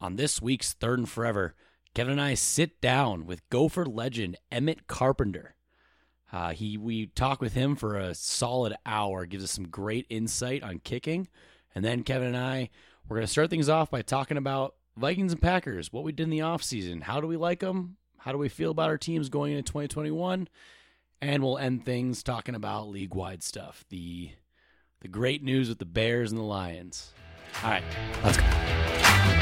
On this week's Third and Forever, Kevin and I sit down with Gopher legend Emmett Carpenter. Uh, he we talk with him for a solid hour, gives us some great insight on kicking, and then Kevin and I we're going to start things off by talking about Vikings and Packers, what we did in the offseason, how do we like them, how do we feel about our teams going into 2021, and we'll end things talking about league wide stuff, the the great news with the Bears and the Lions. All right, let's go.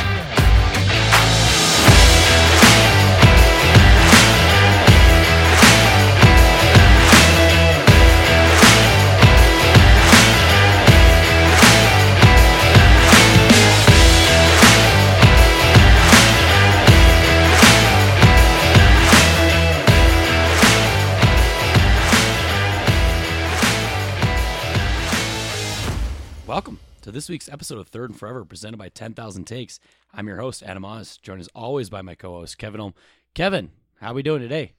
To this week's episode of Third and Forever, presented by 10,000 Takes. I'm your host, Adam Oz, joined as always by my co-host, Kevin Holm. Kevin, how are we doing today?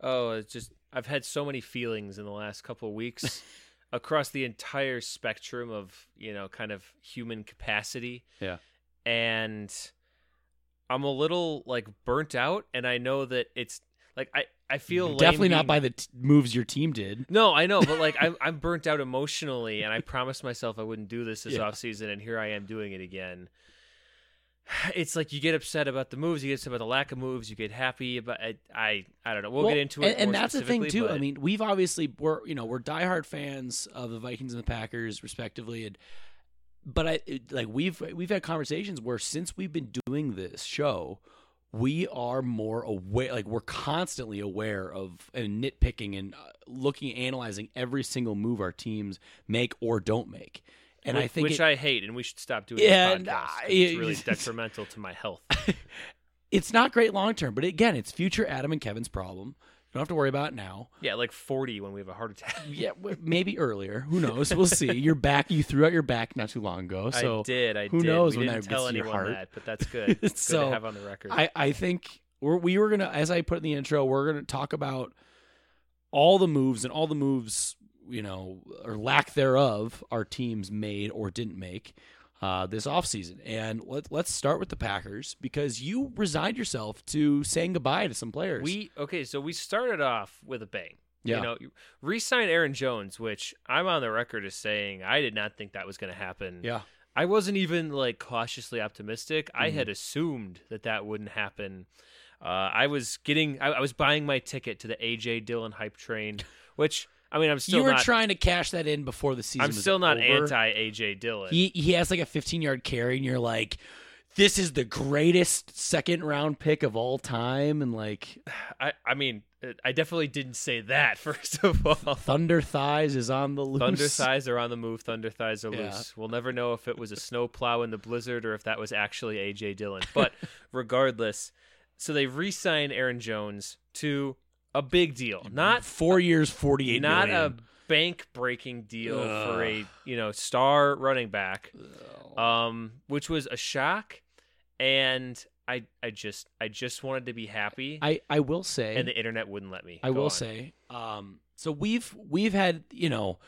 Oh, it's just I've had so many feelings in the last couple of weeks across the entire spectrum of, you know, kind of human capacity. Yeah. And I'm a little like burnt out and I know that it's like I I feel Definitely not being- by the t- moves your team did. No, I know, but like I'm I'm burnt out emotionally and I promised myself I wouldn't do this this Yeah. off season and here I am doing it again. It's like you get upset about the moves, you get upset about the lack of moves, you get happy about I I, I don't know. We'll, get into it. And, and that's the thing too. I mean, we've obviously we're you know we're diehard fans of the Vikings and the Packers respectively, and but I like we've we've had conversations where since we've been doing this show, we are more aware. Like we're constantly aware of and nitpicking and uh, looking, analyzing every single move our teams make or don't make. And I think which it- I hate, and we should stop doing Yeah, this podcast. I- it's really detrimental to my health. it's not great long term. But again, it's future Adam and Kevin's problem. Don't have to worry about it now. Yeah, like 40 when we have a heart attack. Yeah, maybe earlier. Who knows? We'll see. Your back, you threw out your back not too long ago. So I did. I who did. knows we when didn't that tell to anyone heart. that, but that's good. It's So, good to have on the record. I, I think we're, we were gonna, as I put in the intro, we're gonna talk about all the moves and all the moves, you know, or lack thereof, our teams made or didn't make uh, this offseason. And let, let's start with the Packers because you resigned yourself to saying goodbye to some players. we okay, so we started off with a bang. Yeah. You know, re-sign Aaron Jones, which I'm on the record as saying I did not think that was going to happen. yeah. I wasn't even like cautiously optimistic. I Mm-hmm. had assumed that that wouldn't happen. Uh, I was getting, I, I was buying my ticket to the AJ Dillon hype train, which I mean, I'm still you were not. trying to cash that in before the season I'm still not over. anti AJ Dillon. He he has like a 15 yard carry, and you're like, this is the greatest second round pick of all time, and like I, I mean, uh, I definitely didn't say that. First of all, Thunder Thighs is on the loose. Thunder thighs are on the move. Thunder thighs are Yeah. loose. We'll never know if it was a snowplow in the blizzard or if that was actually AJ Dillon. But regardless, so they re-sign Aaron Jones to a big deal, not four years, 48 not million. a bank-breaking deal for a you know star running back, um, which was a shock, and I I just I just wanted to be happy, I I will say, and the internet wouldn't let me. I Go will on. say, um, so we've we've had you know,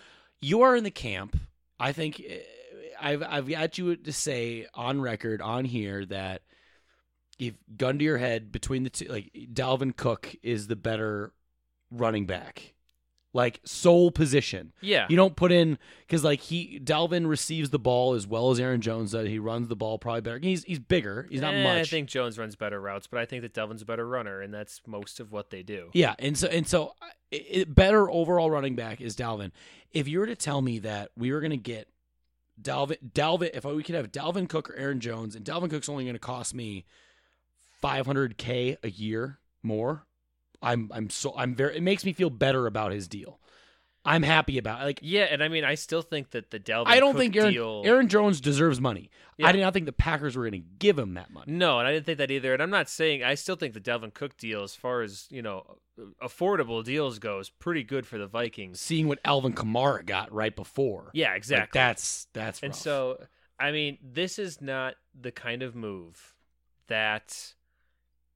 you are in the camp. I think eh, I've I've got you to say on record on here that if gun to your head between the two, like Dalvin Cook is the better running back, like sole position. yeah, You don't put in because like he Dalvin receives the ball as well as Aaron Jones does. He runs the ball probably better. He's he's bigger. He's not Eh, much. I think Jones runs better routes, but I think that Dalvin's a better runner, and that's most of what they do. Yeah, and so and so, it, better overall running back is Dalvin. If you were to tell me that we were going to get Dalvin, Dalvin, if we could have Dalvin Cook or Aaron Jones, and Dalvin Cook's only going to cost me 500k a year more, I'm I'm so I'm very. It makes me feel better about his deal. I'm happy about it. like. Yeah, and I mean, I still think that the Dalvin I don't Cook think Aaron, deal. Aaron Jones deserves money. Yeah. I did not think the Packers were going to give him that money. no, and I didn't think that either. And I'm not saying I still think the Dalvin Cook deal, as far as you know, affordable deals go, is pretty good for the Vikings. Seeing what Alvin Kamara got right before, Yeah, Like, exactly. that's that's and so, I mean, this is not the kind of move that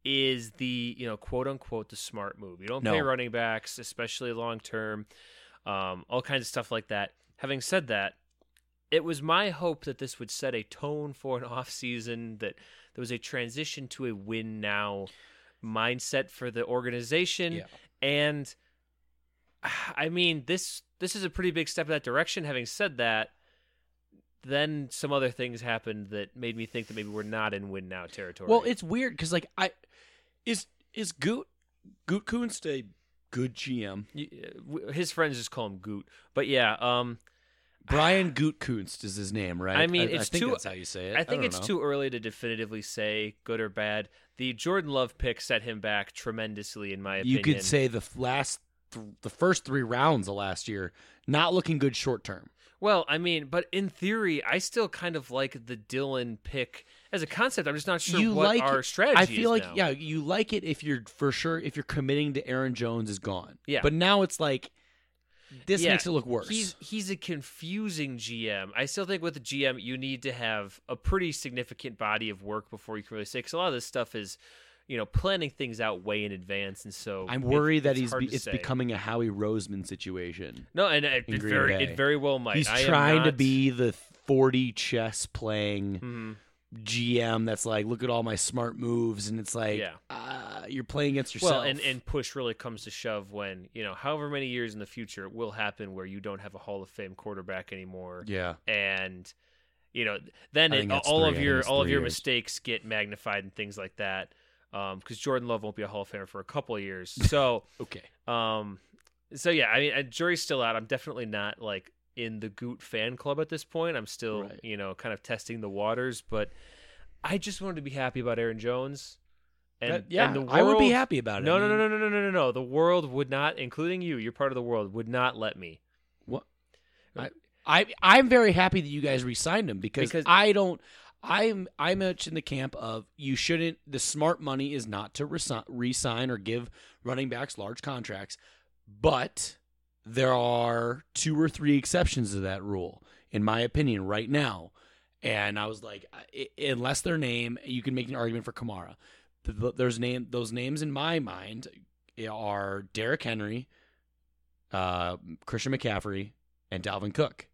is the you know quote unquote the smart move. You don't pay running backs, especially long term, um, all kinds of stuff like that. Having said that, it was my hope that this would set a tone for an off season that there was a transition to a win now mindset for the organization Yeah. and I mean this this is a pretty big step in that direction having said that then some other things happened that made me think that maybe we're not in win now territory. Well, it's weird because like I is is Goot Gutekunst a good GM? Uh, his friends just call him Goot. But yeah, um Brian Gutekunst is his name, right? I mean, I, it's think too- that's how you say it. I think don't it's know. too early to definitively say good or bad. The Jordan Love pick set him back tremendously, in my opinion. You could say the last, th- the first three rounds of last year, not looking good short term. Well, I mean, but in theory, I still kind of like the Dillon pick as a concept. I'm just not sure you what like our it- strategy I feel like now. yeah, you like it if you're for sure if you're committing to Aaron Jones is gone. Yeah. but now it's like this Yeah, makes it look worse. He's he's a confusing GM. I still think with the GM, you need to have a pretty significant body of work before you can really say. Because a lot of this stuff is, you know, planning things out way in advance, and so I'm it- worried that it's he's be, it's say. becoming a Howie Roseman situation. no, and it, it very Bay. it very well might. He's I trying to be the 40 chess playing Mhm. GM that's like, look at all my smart moves, and it's like, Yeah. uh, you're playing against yourself. Well, and, and push really comes to shove when, you know, however many years in the future it will happen where you don't have a Hall of Fame quarterback anymore. yeah, And, you know, then it, all three. Of your all of your years. mistakes get magnified and things like that. Because Jordan Love won't be a Hall of Famer for a couple of years. So, okay. um, so yeah, I mean, uh, jury's still out. I'm definitely not like in the Goot fan club at this point. I'm still, Right. you know, kind of testing the waters, but I just wanted to be happy about Aaron Jones. And, That- yeah, and the I would be happy about it. no, I no, no, no, no, no, no, no, no. The world would not, including you, you're part of the world, would not let me. What? I, I I'm very happy that you guys re-signed him because, Because- I don't. I'm I'm much in the camp of you shouldn't. The smart money is not to resi- re-sign or give running backs large contracts, but there are two or three exceptions to that rule, in my opinion, right now. And I was like, unless their name, you can make an argument for Kamara. Th- th- There's name those names in my mind are Derrick Henry, uh, Christian McCaffrey, and Dalvin Cook.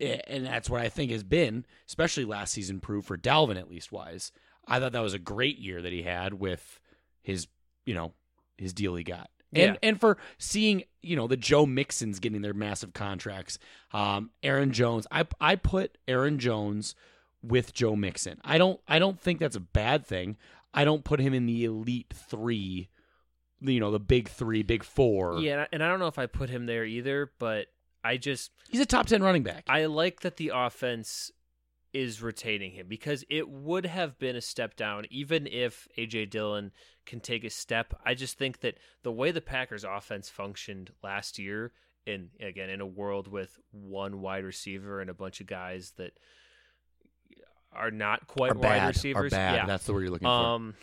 And that's what I think has been, especially last season, proved for Dalvin at least wise. I thought that was a great year that he had with his, you know, his deal he got. And Yeah. and for seeing, you know, the Joe Mixons getting their massive contracts. Um, Aaron Jones. I I put Aaron Jones with Joe Mixon. I don't I don't think that's a bad thing. I don't put him in the elite three, you know, the big three, big four. Yeah, and I don't know if I put him there either, but I just He's a top ten running back. I like that the offense is retaining him because it would have been a step down even if AJ Dillon can take a step. I just think that the way the Packers offense functioned last year in again in a world with one wide receiver and a bunch of guys that are not quite are wide receivers. bad. Yeah. That's the word you're looking for. Um,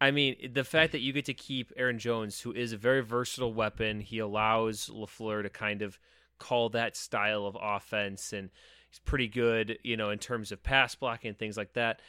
I mean, the fact that you get to keep Aaron Jones, who is a very versatile weapon, he allows LaFleur to kind of call that style of offense, and he's pretty good, you know, in terms of pass blocking and things like that.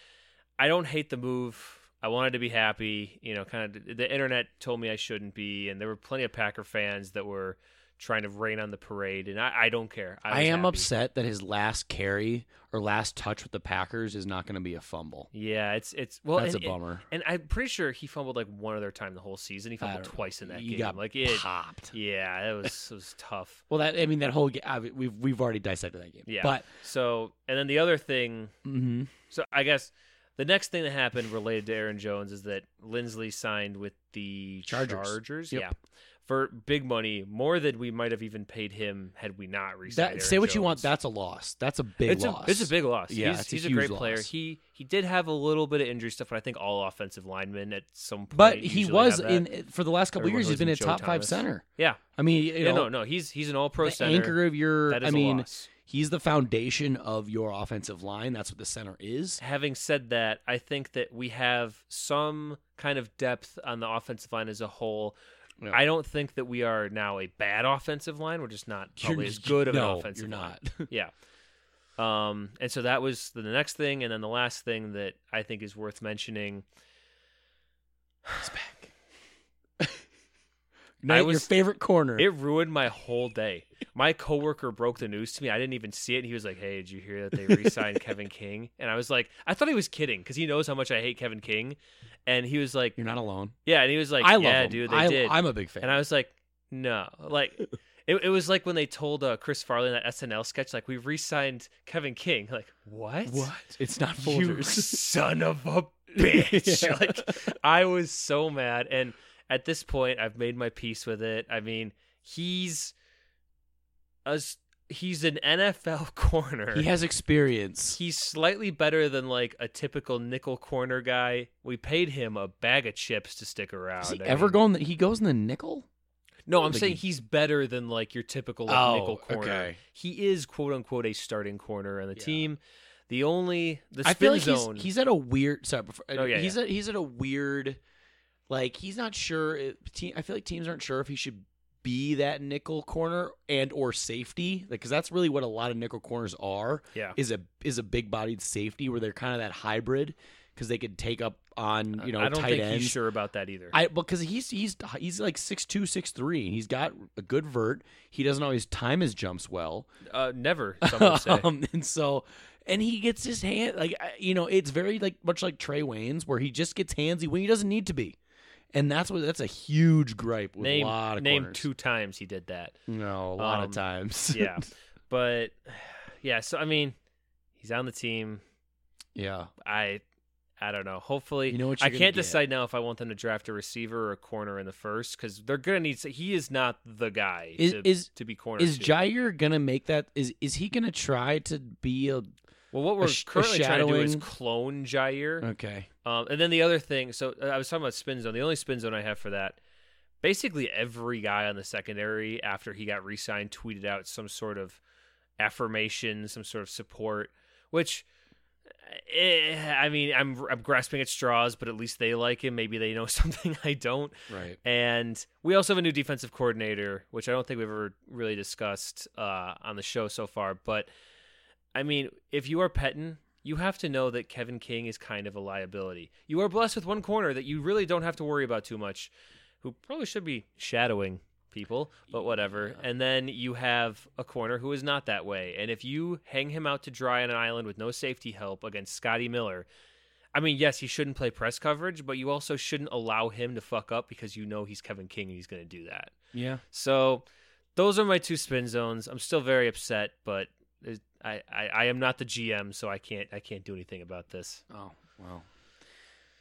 I don't hate the move. I wanted to be happy, you know. Kind of, the internet told me I shouldn't be, and there were plenty of Packer fans that were trying to rain on the parade, and I, I don't care. I, I, am happy. upset that his last carry or last touch with the Packers is not going to be a fumble. Yeah, it's it's well, That's and, a bummer. And I'm pretty sure he fumbled like one other time the whole season. He fumbled twice in that He game. got like it, popped. yeah, it was it was tough. Well, that I mean that whole game. We've we've already dissected that game. Yeah. but So, and then the other thing. mhm. So I guess the next thing that happened related to Aaron Jones is that Linsley signed with the Chargers. Yep. Yeah, for big money, more than we might have even paid him had we not re-signed. that say what you want. That's a loss. That's a big it's loss. A, it's a big loss. Yeah, he's, it's a a, great player. He he did have a little bit of injury stuff, but I think all offensive linemen at some point. But he was in for the last couple of Everyone years. He's been a top five center. Yeah, I mean, you yeah, know, no, no, he's he's an all-pro center. anchor of your. I mean, loss. he's the foundation of your offensive line. That's what the center is. Having said that, I think that we have some kind of depth on the offensive line as a whole. Yeah. I don't think that we are now a bad offensive line. We're just not You're probably as just- good of no, an offensive You're line. not. Yeah. Um, and so that was the next thing, and then the last thing that I think is worth mentioning. He's back. Night, your favorite corner. It ruined my whole day. My coworker broke the news to me. I didn't even see it. And he was like, "Hey, did you hear that they re-signed Kevin King?" And I was like, I thought he was kidding because he knows how much I hate Kevin King. And he was like, You're not alone. "Yeah," and he was like, I love "Yeah, him. dude, they I, did." I'm a big fan. and I was like, "No, like." It, it was like when they told uh, Chris Farley in that SNL sketch, like, we've re-signed Kevin King. Like, what? what? It's not for You Folgers. son of a bitch. Yeah. Like I was so mad. And at this point I've made my peace with it. I mean, he's a s- he's an NFL corner. he has experience. He's slightly better than like a typical nickel corner guy. We paid him a bag of chips to stick around. Does he I ever mean- go in the, he goes in the nickel? No, I'm saying he- he's better than like your typical like, Oh, nickel corner. okay. He is quote unquote a starting corner on the Yeah. team. The only the spin I feel like zone. he's, he's at a weird. Sorry, before, Oh, yeah, he's at he's at a weird. Like he's not sure. If, I feel like teams aren't sure if he should be that nickel corner and or safety, like because that's really what a lot of nickel corners are. yeah. Is a is a big bodied safety where they're kind of that hybrid because they could take up on you know I don't tight think ends. he's sure about that either. I because he's he's he's like six two six three. He's got a good vert. He doesn't always time his jumps well. uh, never. Some would say. um, and so, and he gets his hand like you know, it's very like much like Trae Waynes, where he just gets handsy when he doesn't need to be, and that's what that's a huge gripe with name a lot of name corners. two times he did that. no, a lot Um, of times. Yeah, but yeah. So I mean, he's on the team. yeah. I I don't know. Hopefully, You know what I can't decide now if I want them to draft a receiver or a corner in the first because they're gonna need. He is not the guy Is- to, is- to be corner. Is. Jaire gonna make that? Is is he gonna try to be a well, what we're sh- currently trying to do is clone Jaire. okay? Um, and then the other thing, so uh, I was talking about spin zone. The only spin zone I have for that, basically every guy on the secondary after he got re-signed tweeted out some sort of affirmation, some sort of support, which. eh, I mean, I'm I'm grasping at straws, but at least they like him. Maybe they know something I don't. Right. And we also have a new defensive coordinator, which I don't think we've ever really discussed uh, on the show so far. But I mean, if you are Pettine, you have to know that Kevin King is kind of a liability. You are blessed with one corner that you really don't have to worry about too much, who probably should be shadowing people, but whatever. And then you have a corner who is not that way. And if you hang him out to dry on an island with no safety help against Scotty Miller, I mean, yes, he shouldn't play press coverage, but you also shouldn't allow him to fuck up because you know he's Kevin King and he's going to do that. Yeah. So those are my two spin zones. I'm still very upset, but I, I, I am not the GM, so I can't I can't do anything about this. Oh well,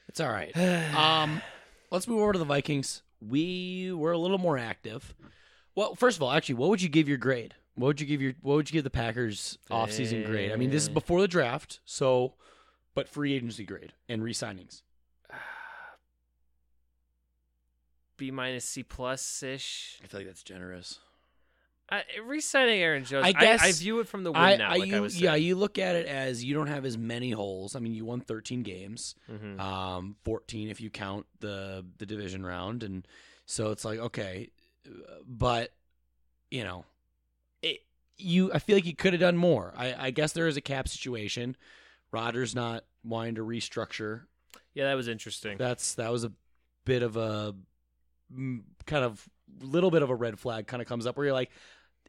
it's all right. um, let's move over to the Vikings. We were a little more active. Well, first of all, actually, what would you give your grade? What would you give your What would you give the Packers offseason grade? I mean, this is Eh. before the draft, so but free agency grade and re-signings. B minus C plus ish. I feel like that's generous. I, resigning Aaron Jones, I I, guess I, view it from the win I, now. I, like you, I was yeah, you look at it as you don't have as many holes. I mean, you won 13 games. Mhm. um, 14 if you count the the division round, and so it's like okay, but you know, it, you I feel like you could have done more. I, I guess there is a cap situation. Rodgers not wanting to restructure. yeah, that was interesting. That's that was a bit of a kind of little bit of a red flag. Kind of comes up where you're like,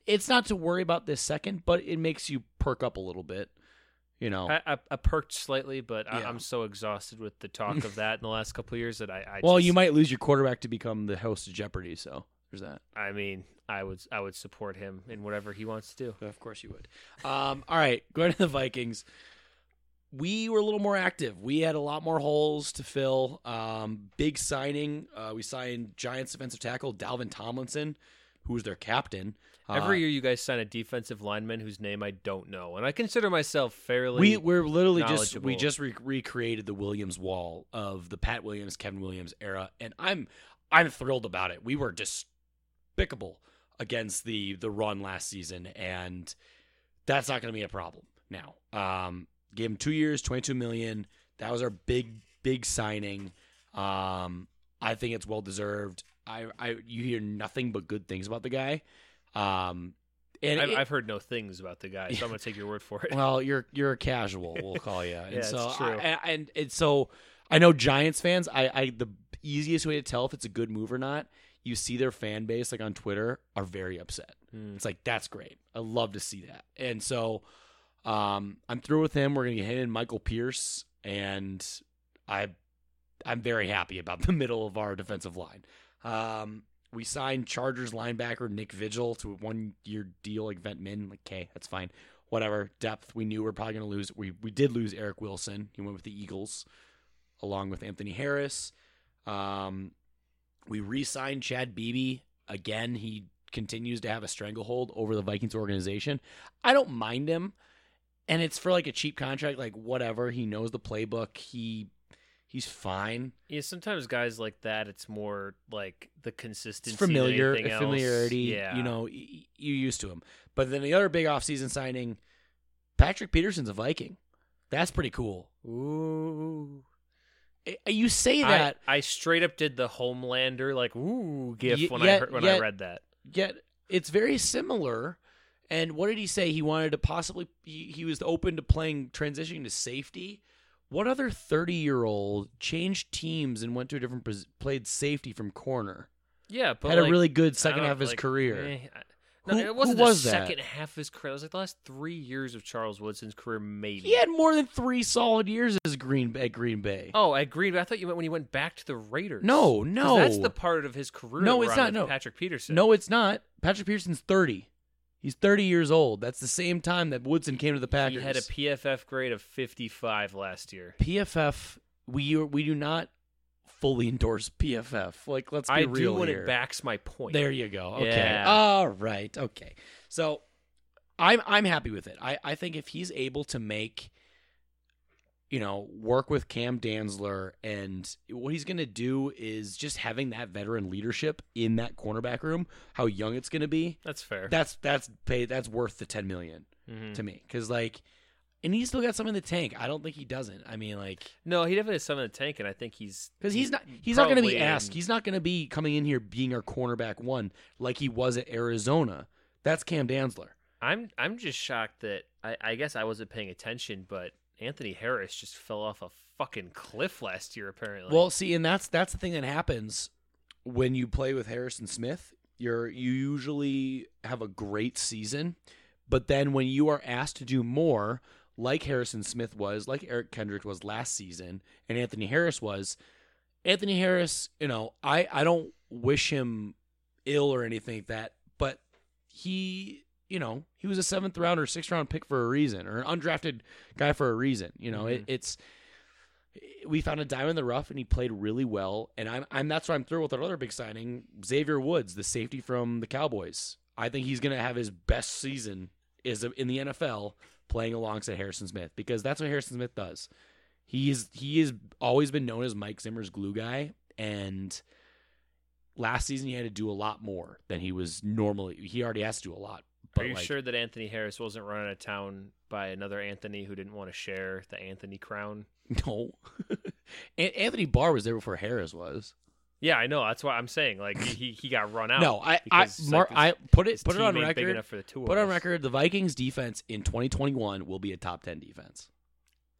it's not to worry about this second, but it makes you perk up a little bit. You know, I, I, I perked slightly, but I, Yeah. I'm so exhausted with the talk of that in the last couple of years that I. I well, just- you might lose your quarterback to become the host of Jeopardy. So there's that. I mean, I would I would support him in whatever he wants to do. Of course you would. Um, all right, going to the Vikings. We were a little more active. We had a lot more holes to fill. Um, big signing. Uh, we signed Giants defensive tackle Dalvin Tomlinson, who was their captain. Uh, Every year, you guys sign a defensive lineman whose name I don't know, and I consider myself fairly. we we're literally just we just re- recreated the Williams wall of the Pat Williams, Kevin Williams era, and I'm I'm thrilled about it. We were despicable against the the run last season, and that's not going to be a problem now. Um, gave him two years, twenty two million. That was our big big signing. Um, I think it's well deserved. I, I you hear nothing but good things about the guy. Um, and I've, it- I've heard no things about the guy, so I'm gonna take your word for it. well, you're you're a casual, we'll call you. And Yeah, so it's true. I, and, and so I know Giants fans. I, I the easiest way to tell if it's a good move or not, you see their fan base like on Twitter are very upset. Mm. It's like that's great. I love to see that. And so um, I'm through with him. We're gonna get in Michael Pierce, and I I'm very happy about the middle of our defensive line. Um, we signed Chargers linebacker Nick Vigil to a one year deal like Vent Min. Like, okay, that's fine. Whatever. Depth. We knew we are probably gonna lose. We we did lose Eric Wilson. He went with the Eagles, along with Anthony Harris. Um, we re-signed Chad Beebe again. He continues to have a stranglehold over the Vikings organization. I don't mind him, and it's for like a cheap contract. Like whatever. He knows the playbook. He he's fine. Yeah, sometimes guys like that, it's more like the consistency, It's familiar, anything else. familiarity. Yeah, You know, y- you used to him. But then the other big offseason signing, Patrick Peterson's a Viking. That's pretty cool. Ooh. You say that, I straight up did the Homelander like ooh gif Ye- when I heard, when I read that. yet it's very similar. And what did he say? He wanted to possibly. He, he was open to playing transitioning to safety. What other thirty-year-old changed teams and went to a different pos- played safety from corner? Yeah, but Had like, a really good second half of his like, career. eh, I- no, Who- it wasn't was the that? second half of his career. It was like the last three years of Charles Woodson's career, maybe. He had more than three solid years as Green at Green Bay. Oh, at Green Bay. I thought you meant when he went back to the Raiders. No, no. That's the part of his career. No, it's not, no. Patrick Peterson. No, it's not. Patrick Peterson's 30. He's 30 years old. That's the same time that Woodson came to the Packers. he had a PFF grade of 55 last year. PFF. We we do not fully endorse PFF. Like let's be I real do when here. it backs my point. There you go. Okay. Yeah. All right. Okay. So I'm I'm happy with it. I I think if he's able to make you know, work with Cam Dantzler and what he's going to do is just having that veteran leadership in that cornerback room, how young it's going to be. That's fair. That's that's pay that's worth the 10 million Mhm. to me cuz like and he's still got some in the tank. I don't think he doesn't. I mean like No, he definitely has some in the tank, and I think he's because he's not he's not going to be asked. in- He's not going to be coming in here being our cornerback one like he was at Arizona. That's Cam Dantzler. I'm I'm just shocked that I, I guess I wasn't paying attention, but Anthony Harris just fell off a fucking cliff last year. Apparently. Well, see, and that's that's the thing that happens when you play with Harrison Smith. You're you usually have a great season, but then when you are asked to do more, like Harrison Smith was, like Eric Kendrick was last season, and Anthony Harris was, Anthony Harris, you know, I I don't wish him ill or anything like that, but he, you know, he was a seventh round or sixth round pick for a reason, or an undrafted guy for a reason. You know, it, Mhm. it's we found a diamond in the rough, and he played really well. And I'm, I'm that's why I'm thrilled with our other big signing, Xavier Woods, the safety from the Cowboys. I think he's going to have his best season is in the NFL playing alongside Harrison Smith because that's what Harrison Smith does. He is he has always been known as Mike Zimmer's glue guy, and last season he had to do a lot more than he was normally. He already has to do a lot. But Are you like, sure that Anthony Harris wasn't run out of town by another Anthony who didn't want to share the Anthony crown? No, Anthony Barr was there before Harris was. Yeah, I know. That's why I'm saying like he he got run out. No, I I, Mark, like, I put it put it on ain't big record. enough for the two Put on record. The Vikings defense in 2021 will be a top 10 defense.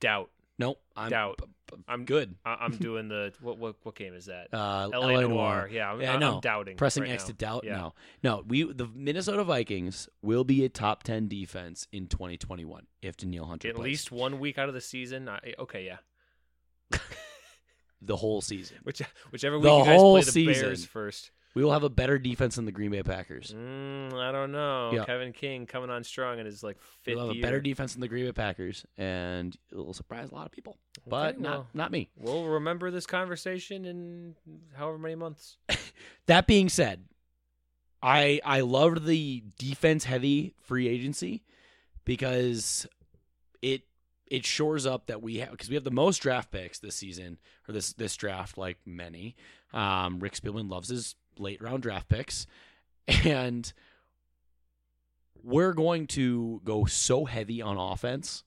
Doubt. Nope, I'm Doubt. I'm good. I, I'm doing the what what what game is that? Uh, LA Noire. Noir. Yeah, I'm, Yeah, I I'm doubting. Pressing right X now. to doubt. Yeah. No, no. We the Minnesota Vikings will be a top 10 defense in 2021 if Danielle Hunter At plays least one week out of the season. I, okay, yeah. the whole season. Which whichever week The you guys whole play the season. Bears first. We will have a better defense than the Green Bay Packers. Mm, I don't know. Yeah. Kevin King coming on strong in his like fifth We'll have a better defense than the Green Bay Packers, and it will surprise a lot of people. But Okay, not well. not me. We'll remember this conversation in however many months. That being said, I I loved the defense heavy free agency because it it shores up that we have because we have the most draft picks this season or this this draft like many. Um, Rick Spielman loves his late round draft picks, and we're going to go so heavy on offense.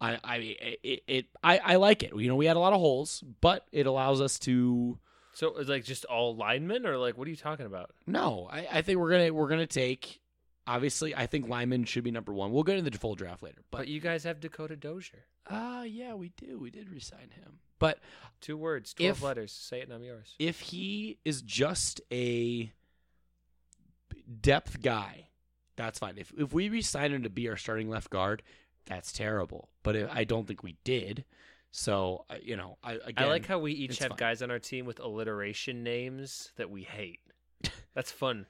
I I it, it I I like it. You know, we had a lot of holes, but it allows us to. So it's like just all linemen, or like what are you talking about? No, I, I think we're gonna we're gonna take. Obviously, I think Lyman should be number one. We'll get into the full draft later, But, but you guys have Dakota Dozier. uh yeah, we do. We did resign him. But Two words, twelve If- letters. Say it, and I'm yours. if he is just a depth guy, that's fine. If if we re-sign him to be our starting left guard, that's terrible. But if, I don't think we did. So you know, I again, I like how we each have fine. guys on our team with alliteration names that we hate. That's fun.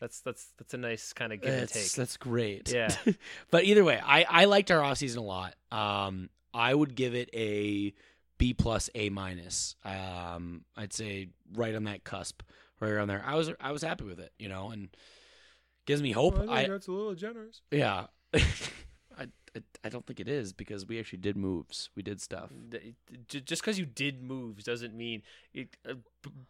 That's that's that's a nice kind of give and take. that's great. Yeah. but either way, I I liked our offseason a lot. Um, I would give it a B plus A minus. Um, I'd say right on that cusp, right around there. I was I was happy with it, you know, and gives me hope. I, that's a little generous. yeah. I, I I don't think it is because we actually did moves. We did stuff. Just because you did moves doesn't mean it, uh,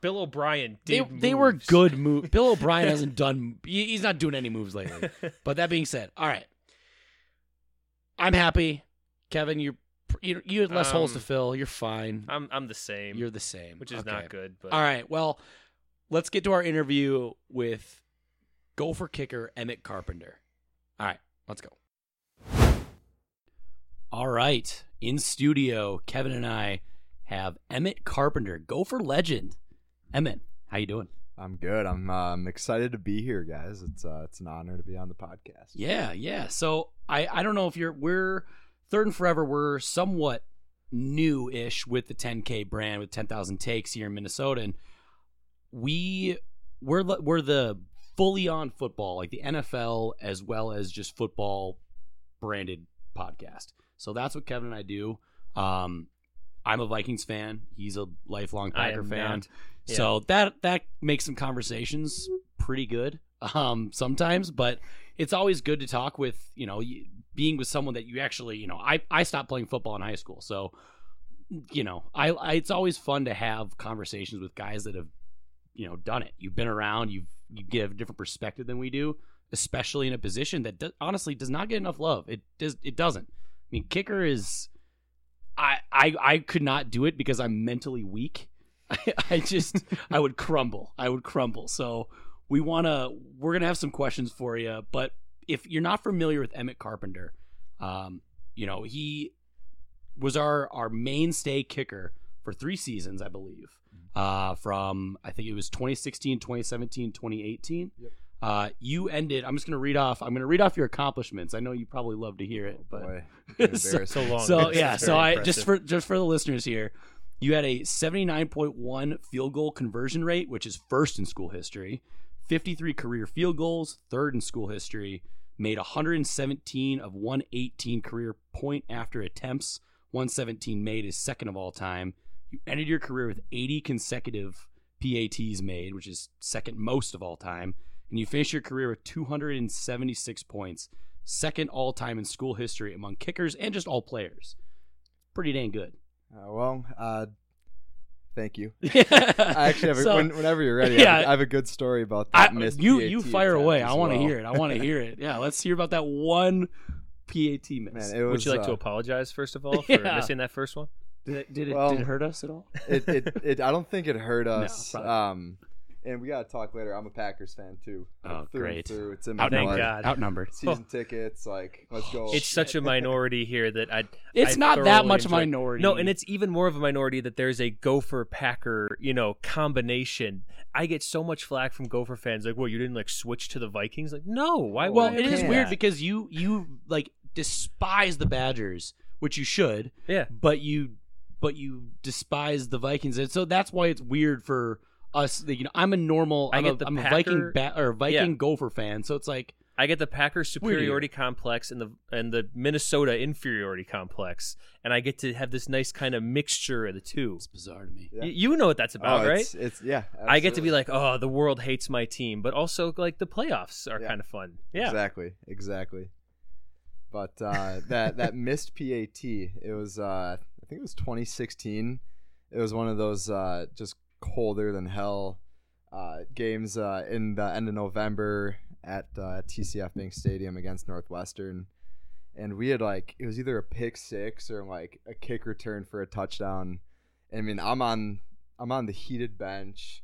Bill O'Brien They, did. they were good moves. Bill O'Brien hasn't done. He's not doing any moves lately. But that being said, all right, I'm happy. Kevin, you're you you had less holes to Um, fill. You're fine. I'm I'm the same, You're the same, which is Okay. not good. But All right, well, let's get to our interview with Gopher kicker Emmett Carpenter. All right, let's go. All right, in studio, Kevin and I have Emmett Carpenter, Gopher legend. Emmett, how you doing? I'm good. I'm uh, I'm excited to be here, guys. It's uh, it's an honor to be on the podcast. Yeah, yeah. So I I don't know if you're we're third and forever. We're somewhat new-ish with the 10K brand with 10,000 takes here in Minnesota, and we we're the- we're the fully on football, like the NFL as well as just football branded podcast. So that's what Kevin and I do. Um, I'm a Vikings fan. He's a lifelong Packer fan. Yeah. So that that makes some conversations pretty good um, sometimes, but it's always good to talk with you know being with someone that you actually you know I I stopped playing football in high school, so you know I, I it's always fun to have conversations with guys that have you know done it. You've been around. You've you give a different perspective than we do, especially in a position that do, honestly does not get enough love. It does it doesn't. I mean, kicker is. I, I I could not do it because I'm mentally weak. I, I just I would crumble. I would crumble. So we want to we're gonna have some questions for you. But if you're not familiar with Emmett Carpenter, um, you know he was our our mainstay kicker for three seasons, I believe. Uh, from I think it was 2016, 2017, 2018. Yep. Uh, you ended. I'm just gonna read off. I'm gonna read off your accomplishments. I know you probably love to hear it, but Boy, So- so long. so It's yeah, so I just for just for the listeners here, you had a 79.1 field goal conversion rate, which is first in school history. 53 career field goals, third in school history. Made 117 of 118 career point after attempts. 117 made is second of all time. You ended your career with 80 consecutive PATs made, which is second most of all time. And you finished your career with 276 points, second all time in school history among kickers and just all players. Pretty dang good. Uh, well, uh, thank you. I I actually have a, So- when, whenever you're ready. I, have, Yeah. I have a good story about I, that missed you PAT you fire away. I want to well. hear it. I want to hear it. Yeah, let's hear about that one PAT miss. Man, was. Would you like to uh, apologize first of all for Yeah. missing that first one? did it, did, it, well, did it hurt us at all? it, it, it, I don't think it hurt us. probably. um, and we gotta talk later. I'm a Packers fan too. Oh, Through great. Through. It's in my Outnumbered. blood. God. Outnumbered. Season tickets, like let's go. It's such a minority here that I. It's I not that much enjoy- minority. No, and it's even more of a minority that there's a Gopher Packer, you know, combination. I get so much flack from Gopher fans, like, "Well, you didn't like switch to the Vikings." Like, no, why? Well, would it I is do weird because you you like despise the Badgers, which you should, yeah, but you but you despise the Vikings, and so that's why it's weird for us. You know, I'm a normal. I I'm, get a, the I'm a Viking ba- or Viking Yeah. Gopher fan, so it's like I get the Packers Weird superiority complex and the and the Minnesota inferiority complex, and I get to have this nice kind of mixture of the two. it's bizarre to me. Yeah. Y- You know what that's about, Oh, right? It's, it's yeah. I get to be like, oh, the world hates my team, but also like the playoffs are Yeah. kind of fun. Yeah, Exactly. Exactly. But uh, that that missed PAT, it was uh, I think it was 2016. It was one of those uh, just colder than hell uh, games uh, in the end of November at uh, TCF Bank Stadium against Northwestern, and we had like it was either a pick six or like a kick return for a touchdown. I mean, I'm on I'm on the heated bench,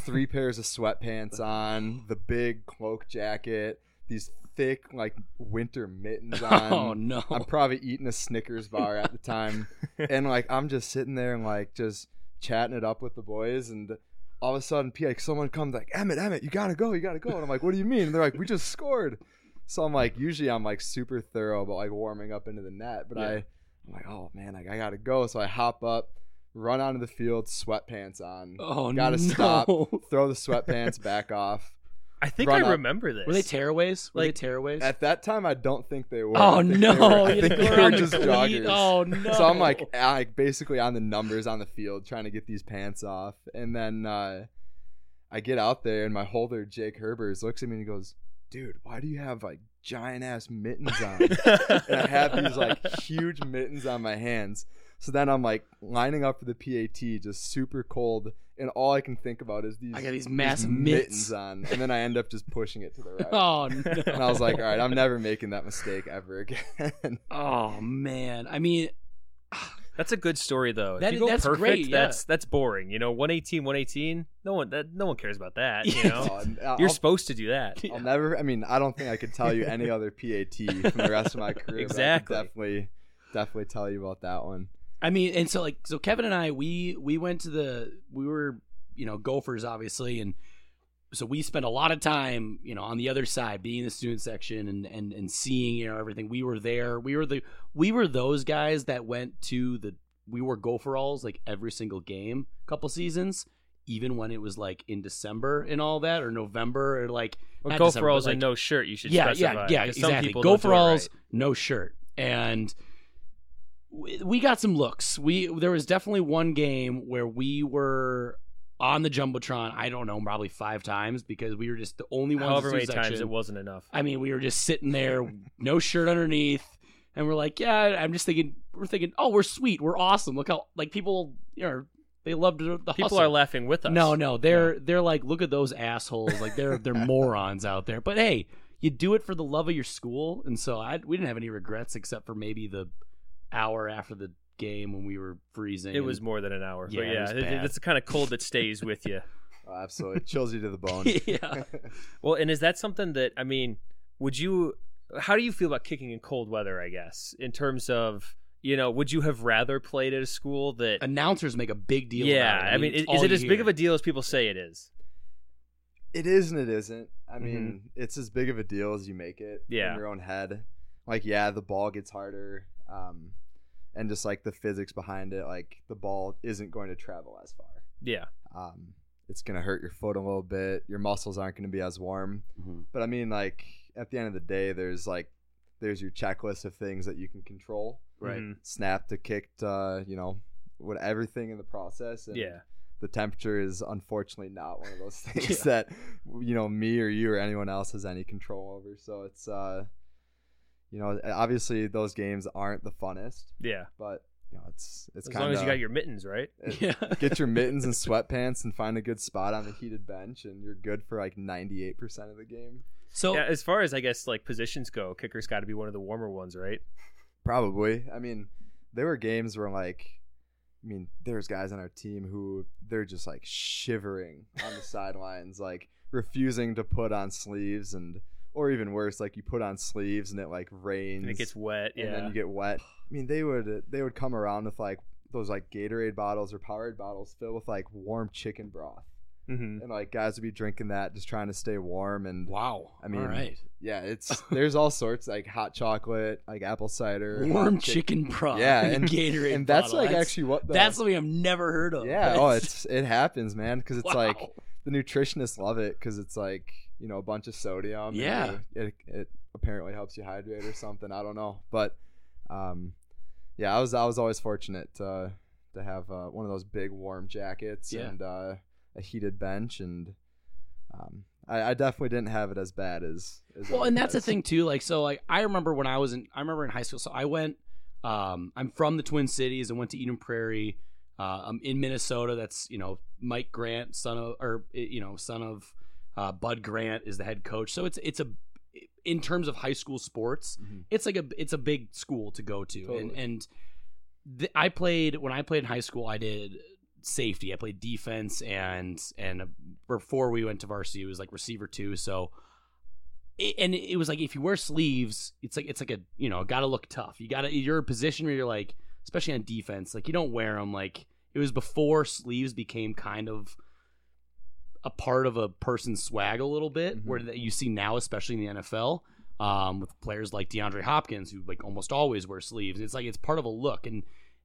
three pairs of sweatpants on, the big cloak jacket, these thick like winter mittens on. oh no. I'm probably eating a Snickers bar at the time, and like I'm just sitting there and like just chatting it up with the boys, and all of a sudden, like someone comes like Emmett, Emmett, you gotta go, you gotta go, and I'm like, what do you mean? And they're like, we just scored. So I'm like, usually I'm like super thorough about like warming up into the net, but Yeah. I, I'm like, oh man, like I gotta go. So I hop up, run onto the field, sweatpants on, oh gotta no. stop. throw the sweatpants back off. I think I up. remember this. Were they tearaways? Were Like, they tearaways? At that time, I don't think they were. oh I think they no. were- I think they were just cleat. joggers. Oh no. So I'm like, like basically on the numbers on the field trying to get these pants off, and then uh, I get out there and my holder Jake Herbers looks at me and he goes, "Dude, why do you have like giant ass mittens on?" and I have these like huge mittens on my hands. So then I'm like lining up for the PAT, just super cold, and all I can think about is these. I got these massive mitts. mittens on, and then I end up just pushing it to the right. Oh no. And I was like, all right, I'm never making that mistake ever again. Oh man. I mean, That's a good story though. That- if you go that's perfect, great, yeah. that's that's boring. You know, 118, 118. No one that no one cares about that. You know? oh, uh, You're supposed to do that. I'll never. I mean, I don't think I could tell you any other PAT from the rest of my career. Exactly. But I could definitely, definitely tell you about that one. I mean, and so like, so Kevin and I, we we went to the, we were, you know, Gophers obviously, and so we spent a lot of time, you know, on the other side, being in the student section and and and seeing, you know, everything. We were there. We were the, we were those guys that went to the, we were Gopheralls like every single game, couple seasons, even when it was like in December and all that, or November, or like Well, not go December, for but, alls like- and no shirt. You should yeah, specify. yeah, yeah, exactly. people Go don't for do it alls, right. no shirt, and we, we got some looks. We there was definitely one game where we were on the jumbotron. I don't know, probably five times because we were just the only ones. However many times it wasn't enough. I mean, we were just sitting there, no shirt underneath, and we're like, yeah. I'm just thinking, we're thinking, oh, we're sweet, we're awesome. Look how like people, you know, they loved the, the People are laughing with us. No, no, they're they're like, look at those assholes, like they're they're morons out there. But hey, you do it for the love of your school, and so I we didn't have any regrets except for maybe the hour after the game when we were freezing. It was more than an hour. Yeah, but it was it- bad. it's the kind of cold that stays with you. Oh, absolutely, it chills you to the bone. yeah. Well, and is that something that I mean? Would you? How do you feel about kicking in cold weather? I guess in terms of you know, would you have rather played at a school that? Announcers make a big deal. yeah, about it. I mean, it's is, all it you as big of a deal as people say it is? It is and it isn't. I mean, it's as big of a deal as you make it Yeah. in your own head. Like, yeah, the ball gets harder, um, and just like the physics behind it, like the ball isn't going to travel as far. Yeah, Um, it's gonna hurt your foot a little bit. Your muscles aren't gonna be as warm. Mhm. But I mean, like at the end of the day, there's like there's your checklist of things that you can control. Right. Mhm. Snap to kicked, uh, you know, what everything in the process. And yeah. the temperature is unfortunately not one of those things Yeah. that you know me or you or anyone else has any control over. So it's uh, you know, obviously those games aren't the funnest, Yeah. but you know, it's it's kind of As kind long as you got your mittens, right? Yeah. get your mittens and sweatpants and find a good spot on the heated bench and you're good for like 98% of the game So yeah. As far as I guess like positions go, kicker's got to be one of the warmer ones, right? probably i mean there were games where like i mean there's guys on our team who they're just like shivering on the sidelines like refusing to put on sleeves and or even worse like you put on sleeves and it like rains And it gets wet. and Yeah. then you get wet i mean they would they would come around with like those like gatorade bottles or Powerade bottles filled with like warm chicken broth hmm and like guys would be drinking that just trying to stay warm and wow. I mean, all right. yeah it's there's all sorts like hot chocolate like apple cider Warm chicken broth. Yeah, and- Gatorade and that's bottle. like actually what the that's something I've never heard of. yeah oh it's it happens man because it's like the nutritionists love it because it's like you know a bunch of sodium and Yeah. it, it apparently helps you hydrate or something i don't know but um yeah i was i was always fortunate to to have uh, one of those big warm jackets Yeah. and uh, a heated bench and um I, I definitely didn't have it as bad as, as well and that's the thing too like so like i remember when i was in i remember in high school so i went um i'm from the twin cities i went to eden prairie uh i'm in minnesota that's you know mike grant son of or you know son of uh bud grant is the head coach so it's it's a in terms of high school sports Mhm. it's like a it's a big school to go to and Totally. and th- i played when i played in high school i did safety i played defense and and before we went to varsity it was like receiver two so it, and it was like if you wear sleeves, it's like it's like a you know got to look tough. You got to you're a position where you're like, especially on defense, like you don't wear them. Like it was before sleeves became kind of a part of a person's swag a little bit, Mhm. where that you see now, especially in the NFL, um, with players like DeAndre Hopkins who like almost always wear sleeves. It's like it's part of a look. And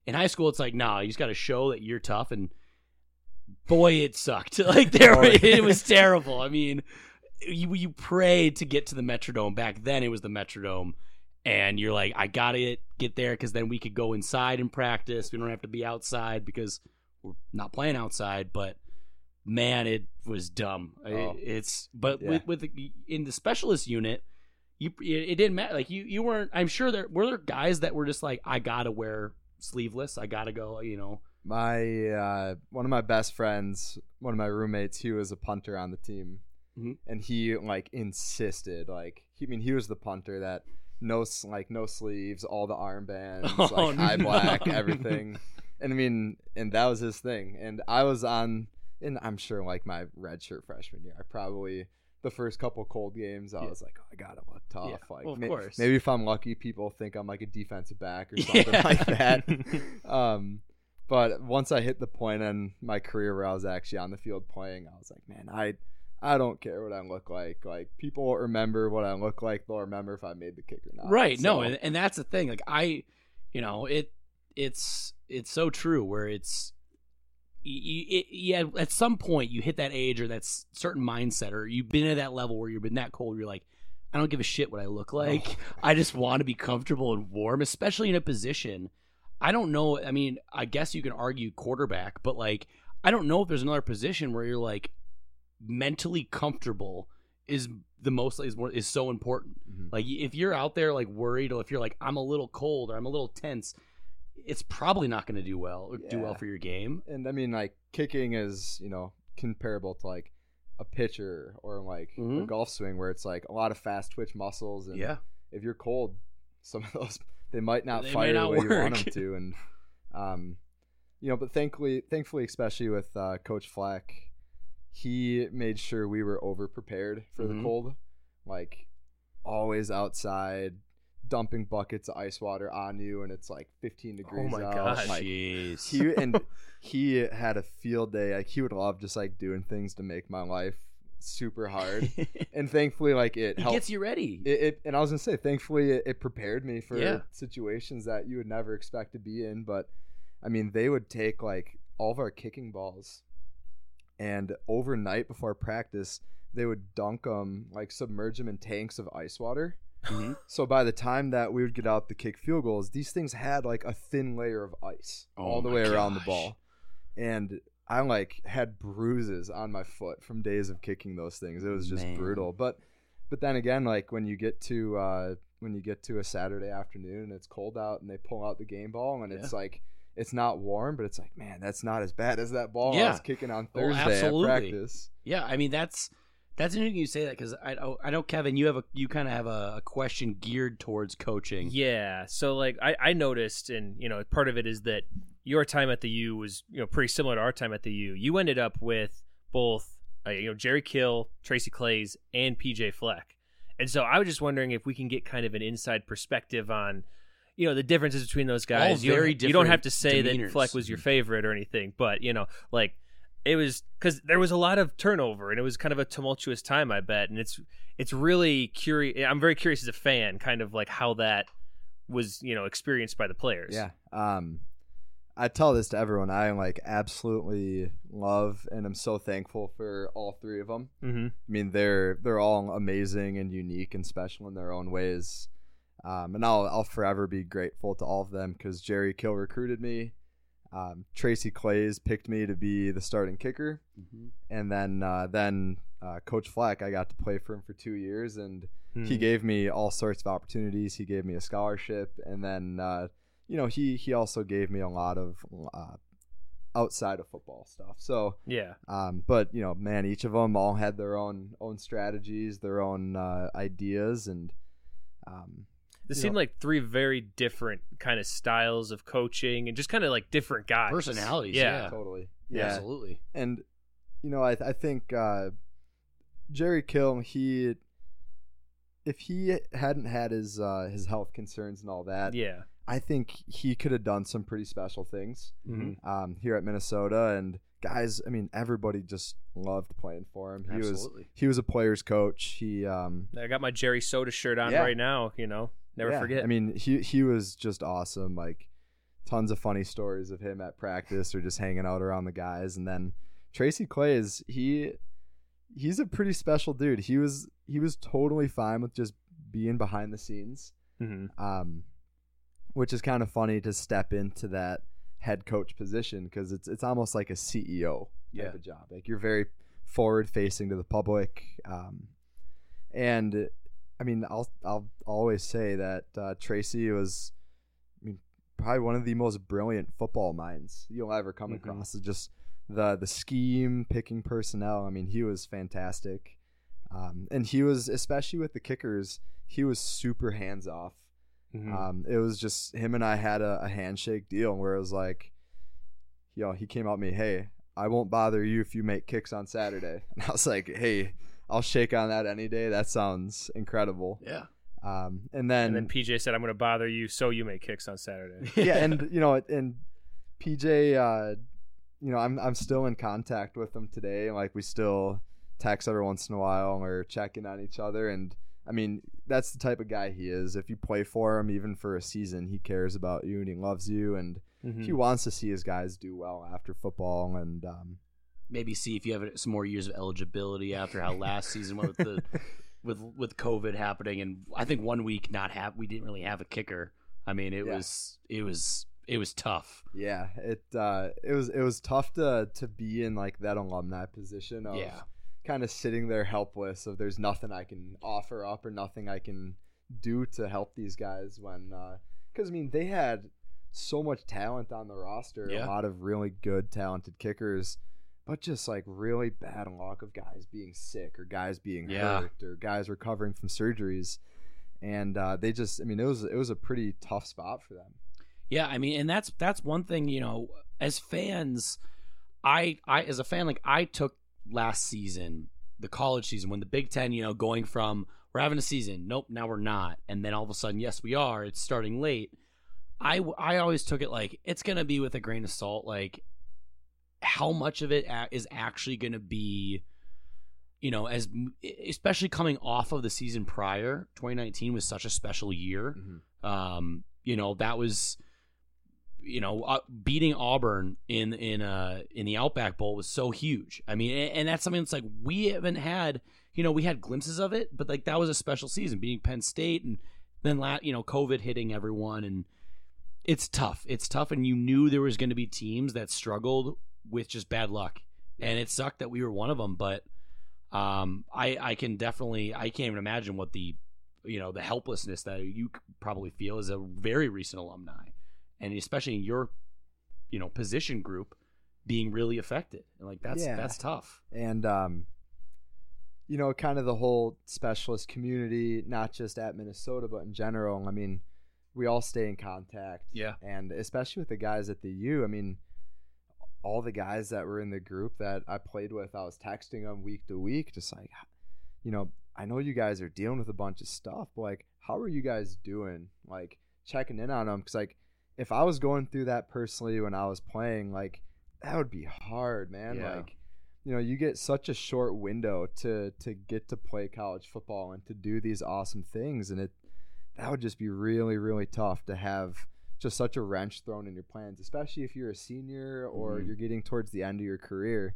in high school, it's like nah, you just got to show that you're tough. And boy, it sucked. like there, it was terrible. I mean, you you prayed to get to the Metrodome. Back then, it was the Metrodome. And you're like, I gotta get there because then we could go inside and practice. We don't have to be outside because we're not playing outside. But man, it was dumb. Oh. It's but Yeah. with with the, in the specialist unit, you it, it didn't matter. Like you you weren't. I'm sure there were there guys that were just like, I gotta wear sleeveless. I gotta go. You know. My uh, one of my best friends, one of my roommates, he was a punter on the team, Mhm. and he like insisted, like he, I mean, he was the punter that no like no sleeves, all the armbands, Oh, like eye no. black, everything, and I mean, and that was his thing, and I was on, and I'm sure like my red shirt freshman year, I probably. The first couple cold games, I Yeah. was like, "Oh, I gotta look tough." Yeah, Like, well, of may- course. maybe if I'm lucky, people think I'm like a defensive back or something Yeah. like that. um, but once I hit the point in my career where I was actually on the field playing, I was like, man, I I don't care what I look like. Like people will remember what I look like. They'll remember if I made the kick or not. right no and, and that's the thing like i you know it it's it's so true where it's you, yeah at some point you hit that age or that certain mindset or you've been at that level where you've been that cold you're like i don't give a shit what i look like Oh. i just want to be comfortable and warm especially in a position i don't know i mean i guess you can argue quarterback but like i don't know if there's another position where you're like mentally comfortable is the most is is so important Mhm. like if you're out there like worried or if you're like I'm a little cold or I'm a little tense, it's probably not going to do well or do well for your game. And I mean, like kicking is you know comparable to like a pitcher or like a Mhm. golf swing where it's like a lot of fast twitch muscles and Yeah. if you're cold, some of those they might not They fire not the way you want them to, and um, you know, but thankfully, thankfully, especially with uh, Coach Flack, he made sure we were over prepared for Mhm. the cold, like always outside. Dumping buckets of ice water on you, and it's like 15 degrees Oh my out. gosh. Like, Jeez. he and he had a field day. Like he would love just like doing things to make my life super hard. and thankfully, like it he helped gets you ready. it, it and I was gonna say, thankfully, it, it prepared me for Yeah. situations that you would never expect to be in. But I mean, they would take like all of our kicking balls, and overnight before practice, they would dunk them, like submerge them in tanks of ice water. Mhm. So by the time that we would get out the kick field goals, these things had like a thin layer of ice Oh all the way around the ball, and I like had bruises on my foot from days of kicking those things. It was just Man. brutal. But but then again, like when you get to uh, when you get to a Saturday afternoon and it's cold out and they pull out the game ball and it's like it's not warm, but it's like man, that's not as bad as that ball I Yeah. was kicking on Oh, Thursday absolutely. at practice. yeah, I mean that's that's interesting you say that because I oh, I know Kevin, you have a you kind of have a, a question geared towards coaching. Yeah. So like I, I noticed and you know, part of it is that your time at the U was, you know, pretty similar to our time at the U. You ended up with both uh, you know, Jerry Kill, Tracy Claeys, and PJ Fleck. And so I was just wondering if we can get kind of an inside perspective on you know the differences between those guys. you, very don't, you don't have to say that demeanors. Fleck was your favorite or anything, but you know, like it was because there was a lot of turnover and it was kind of a tumultuous time, I bet. And it's it's really curious. I'm very curious as a fan, kind of like how that was you know experienced by the players. Yeah. Um, I tell this to everyone. I like absolutely love and I'm so thankful for all three of them. Mm-hmm. I mean, they're they're all amazing and unique and special in their own ways. Um, and I'll I'll forever be grateful to all of them because Jerry Kill recruited me. Um, Tracy Claeys picked me to be the starting kicker, Mhm. and then uh, then uh, Coach Fleck, I got to play for him for two years, and Hmm. he gave me all sorts of opportunities. He gave me a scholarship, and then uh, you know he he also gave me a lot of uh, outside of football stuff. So yeah. um, but you know, man, each of them all had their own own strategies, their own uh, ideas, and um, This You seemed know- like three very different kind of styles of coaching and just kind of like different guys. Personalities, Yeah. yeah. totally, Yeah, yeah. absolutely. And you know, I I think uh, Jerry Kill he if he hadn't had his uh, his health concerns and all that, yeah. I think he could have done some pretty special things Mhm. um, here at Minnesota. And guys, I mean, everybody just loved playing for him. He was he was a player's coach. He um, I got my Jerry Soda shirt on Yeah. right now. You know, never yeah, forget. I mean, he he was just awesome. Like tons of funny stories of him at practice or just hanging out around the guys. And then Tracy Clay is he he's a pretty special dude. He was he was totally fine with just being behind the scenes. hmm Um, which is kind of funny to step into that head coach position because it's it's almost like a CEO type Yeah. of job. Like you're very forward facing to the public. Um, and I mean, I'll I'll always say that uh, Tracy was, I mean, probably one of the most brilliant football minds you'll ever come Mhm. across. It's just the the scheme, picking personnel. I mean, he was fantastic, um, and he was especially with the kickers. He was super hands off. hmm Um, it was just him and I had a, a handshake deal where it was like, you know, he came out to me, hey, I won't bother you if you make kicks on Saturday. And I was like, hey, I'll shake on that any day. That sounds incredible. Yeah. Um, and then, and then PJ said, "I'm going to bother you so you make kicks on Saturday." yeah, and you know, and PJ, uh, you know, I'm I'm still in contact with him today. Like we still text every once in a while and we're checking on each other. And I mean, that's the type of guy he is. If you play for him, even for a season, he cares about you and he loves you, and Mhm. he wants to see his guys do well after football. And um, Maybe see if you have some more years of eligibility after how last season went with the with with COVID happening, and I think one week not have we didn't really have a kicker. I mean, it Yeah. was it was it was tough. yeah, it uh, it was it was tough to to be in like that alumni position of Yeah. kind of sitting there helpless of there's nothing I can offer up or nothing I can do to help these guys when because I mean they had so much talent on the roster, Yeah. a lot of really good talented kickers, but just like really bad luck of guys being sick or guys being Yeah. hurt or guys recovering from surgeries, and uh, they just I mean it was it was a pretty tough spot for them. Yeah, I mean, and that's that's one thing, you know, as fans, I I as a fan, like I took last season, the college season, when the Big Ten, you know, going from we're having a season, nope, now we're not, and then all of a sudden, yes, we are. It's starting late. I I always took it like it's gonna be with a grain of salt, like how much of it is actually gonna be. You know, as especially coming off of the season prior, 2019 was such a special year. Um, you know, that was you know, uh, beating Auburn in in uh in the Outback Bowl was so huge. I mean, and, and that's something that's like we haven't had. You know, we had glimpses of it, but like that was a special season, beating Penn State, and then la- you know, COVID hitting everyone, and it's tough. It's tough, and you knew there was going to be teams that struggled with just bad luck, and it sucked that we were one of them. But um, I I can definitely I can't even imagine what the you know the helplessness that you probably feel as a very recent alumni and especially in your you know position group being really affected and like that's Yeah. that's tough and um, you know, kind of the whole specialist community, not just at Minnesota, but in general. I mean, we all stay in contact, yeah and especially with the guys at the U. I mean, all the guys that were in the group that I played with, I was texting them week to week, just like, you know, I know you guys are dealing with a bunch of stuff, but like, how are you guys doing? Like, checking in on them, because like, if I was going through that personally when I was playing, like, that would be hard, man. Yeah. Like, you know, you get such a short window to to get to play college football and to do these awesome things, and it that would just be really, really tough to have just such a wrench thrown in your plans, especially if you're a senior or Mhm. you're getting towards the end of your career.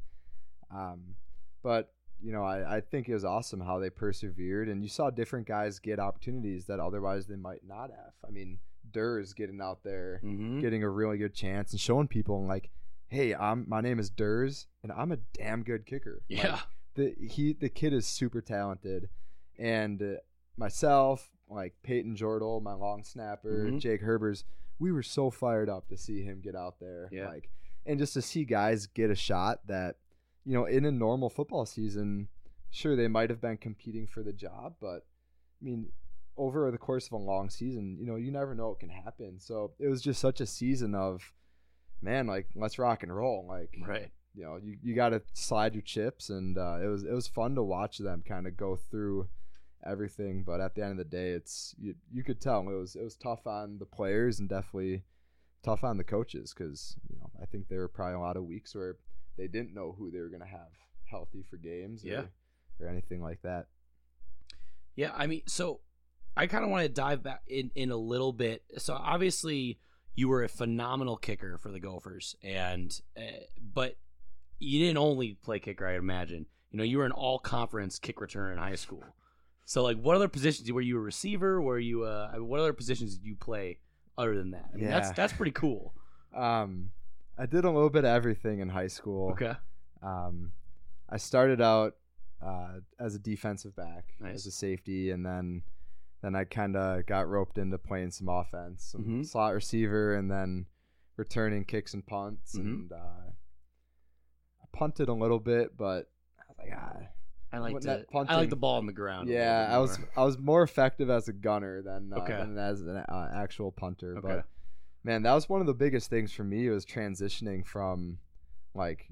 Um, but you know, I, I think it was awesome how they persevered, and you saw different guys get opportunities that otherwise they might not have. I mean, Durs getting out there, mm-hmm. getting a really good chance, and showing people like, "Hey, I'm my name is Durs, and I'm a damn good kicker." Like, yeah the he the kid is super talented, and uh, myself, like Payton Jordahl, my long snapper, Mhm. Jake Herbers, we were so fired up to see him get out there, Yeah. like, and just to see guys get a shot that, you know, in a normal football season, sure they might have been competing for the job, but I mean. Over the course of a long season, you know, you never know what can happen. So it was just such a season of, man, like let's rock and roll. Like, right you know you, you got to slide your chips and uh, it was it was fun to watch them kind of go through everything. But at the end of the day, it's you, you could tell it was it was tough on the players and definitely tough on the coaches because you know I think there were probably a lot of weeks where they didn't know who they were going to have healthy for games Yeah. or, or anything like that. Yeah, I mean, so I kind of want to dive back in, in a little bit. So obviously, you were a phenomenal kicker for the Gophers, and uh, but you didn't only play kicker. I imagine you know you were an all conference kick returner in high school. So like, what other positions were you a receiver? Were you uh, I mean, what other positions did you play other than that? I mean, that's Yeah. that's pretty cool. Um, I did a little bit of everything in high school. Okay, Um, I started out uh, as a defensive back, Nice. as a safety, and then then I kind of got roped into playing some offense, some Mhm. slot receiver, and then returning kicks and punts. Mhm. And uh, I punted a little bit, but I was like, ah, I like to, I like the ball on the ground. yeah, I was more. I was more effective as a gunner than uh, Okay. than as an uh, actual punter. Okay. But man, that was one of the biggest things for me was transitioning from like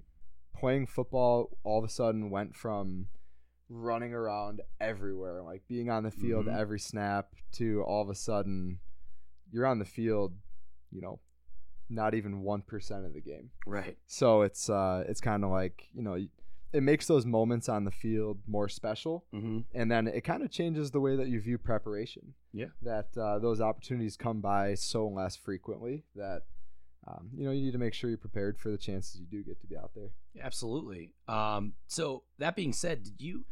playing football. All of a sudden, went from running around everywhere, like being on the field Mhm. every snap, to all of a sudden you're on the field. You know, not even one percent of the game. right. So it's uh, it's kind of like you know. It makes those moments on the field more special Mm-hmm. and then it kind of changes the way that you view preparation. Yeah. That uh, those opportunities come by so less frequently that um, you know you need to make sure you're prepared for the chances you do get to be out there. Absolutely. Um, so that being said, did you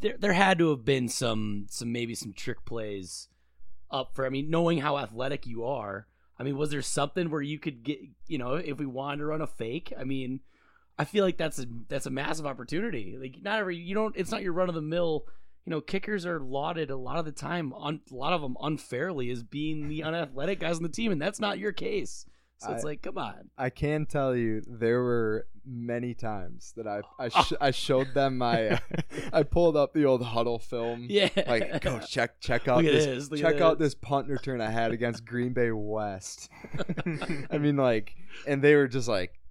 there there had to have been some some maybe some trick plays up for I mean, knowing how athletic you are, I mean, was there something where you could get you know, if we wanted to run a fake? I mean, I feel like that's a that's a massive opportunity. Like not every you don't it's not your run of the mill you know, kickers are lauded a lot of the time, un, a lot of them unfairly, as being the unathletic guys on the team, and that's not your case. So it's I- like, come on. I can tell you there were many times that I I, sh- I showed them my I pulled up the old huddle film. Yeah. Like, coach, check check out Look this, this, check out this." this punt return I had against Green Bay West. I mean, like, and they were just like, "Eh, eh,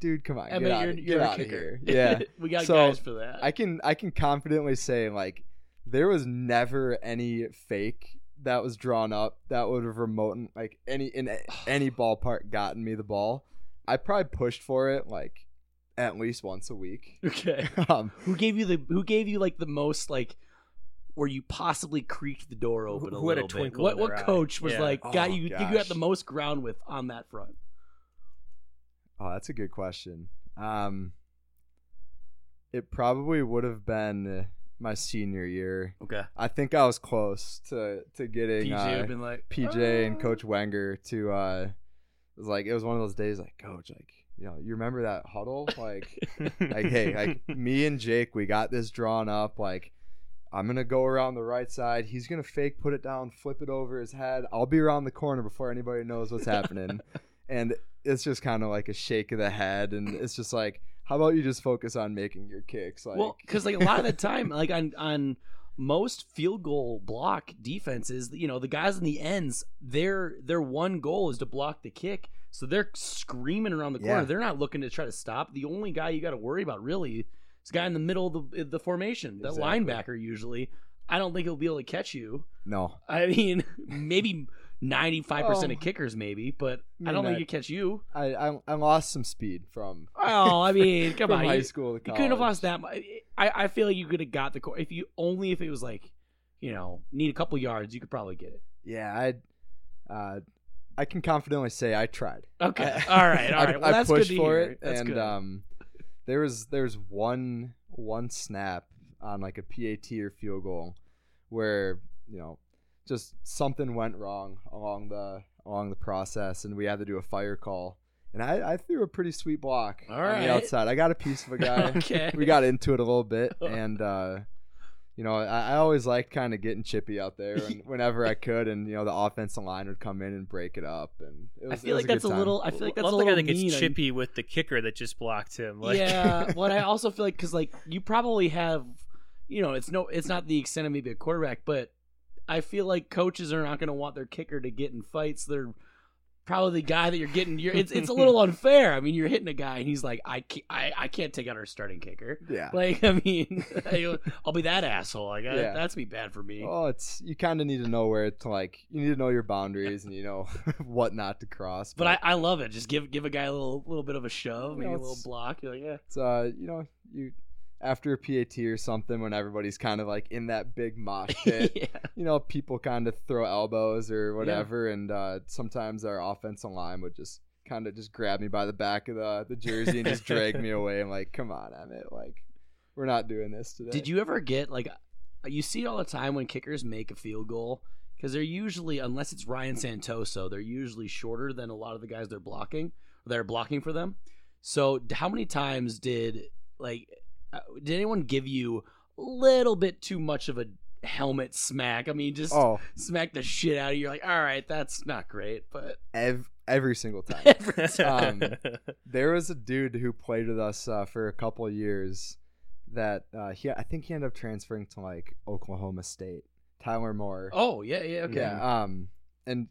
"Dude, come on, I get out, you're, you're get a out of kicker. here." Yeah, we got So, guys for that. I can I can confidently say like there was never any fake that was drawn up that would have remote like any in any ballpark gotten me the ball. I probably pushed for it like at least once a week. okay. Um, Who gave you the? Who gave you like the most like? Where you possibly creaked the door open a who had a little bit. twinkle What what eye? coach was Yeah. like got Oh, you? You got the most ground with on that front. Oh, that's a good question. Um, it probably would have been my senior year. Okay. I think I was close to to getting PJ uh, been like PJ and "Ah." Coach Wenger to uh it was like it was one of those days like coach like you know you remember that huddle like like hey like me and Jake we got this drawn up like I'm gonna go around the right side he's gonna fake put it down flip it over his head I'll be around the corner before anybody knows what's happening and it's just kind of like a shake of the head and it's just like how about you just focus on making your kicks like well, because like a lot of the time, like on on most field goal block defenses, you know, the guys in the ends, their their one goal is to block the kick. So they're screaming around the corner. Yeah. They're not looking to try to stop. The only guy you got to worry about really is the guy in the middle of the the formation, the Exactly. linebacker. Usually, I don't think he'll be able to catch you. no I mean, maybe ninety five percent of Oh. kickers, maybe, but I I don't think you catch you. I, I I lost some speed from Oh, I mean, come on, high you- school You couldn't have lost that much. I, I feel like you could have got the core if you only if it was like, you know, need a couple yards, you could probably get it. Yeah, I, uh, I can confidently say I tried. Okay, I- all right, all I- Well, I, that's pushed for hear. it, That's and good. um, there was there's one one snap on like a PAT or field goal where you know just something went wrong along the along the process, and we had to do a fire call. And I, I threw a pretty sweet block All on right. the outside. I got a piece of a guy. okay, we got into it a little bit, and uh, you know, I, I always liked kind of getting chippy out there when, whenever I could, and you know, the offensive line would come in and break it up, and it I feel it was like that's a time. little. I feel like that's Love a the guy little that gets mean. on- chippy with the kicker that just blocked him. Like, yeah, what I also feel like because like you probably have, you know, it's no, it's not the extent of maybe a quarterback, but I feel like coaches are not going to want their kicker to get in fights. They're probably the guy that you're getting. You're, it's it's a little unfair. I mean, you're hitting a guy, and he's like, I can't, I, I can't take out our starting kicker. Yeah. Like, I mean, I'll be that asshole. Like, I, Yeah. that's be bad for me. Oh, it's you kind of need to know where to like. You need to know your boundaries and you know what not to cross. But I, I love it. Just give give a guy a little little bit of a shove, You maybe know, a little block. You're like, yeah, it's uh, you know, you after a PAT or something when everybody's kind of like in that big mosh pit. yeah. you know, people kind of throw elbows or whatever, and uh, sometimes our offensive line would just kind of just grab me by the back of the, the jersey and just drag me away. I'm like, come on, Emmett, like we're not doing this today. Did you ever get like you see it all the time when kickers make a field goal because they're usually unless it's Ryan Santoso, they're usually shorter than a lot of the guys they're blocking. They're blocking for them. So how many times did like uh, did anyone give you a little bit too much of a helmet smack? I mean, just Oh, smack the shit out of you. You're like, all right, that's not great, but ev- every single time. every time. Um, there was a dude who played with us uh, for a couple of years that uh, he I think he ended up transferring to like Oklahoma State. Tyler Moore. oh yeah, yeah, okay, Yeah. Um, and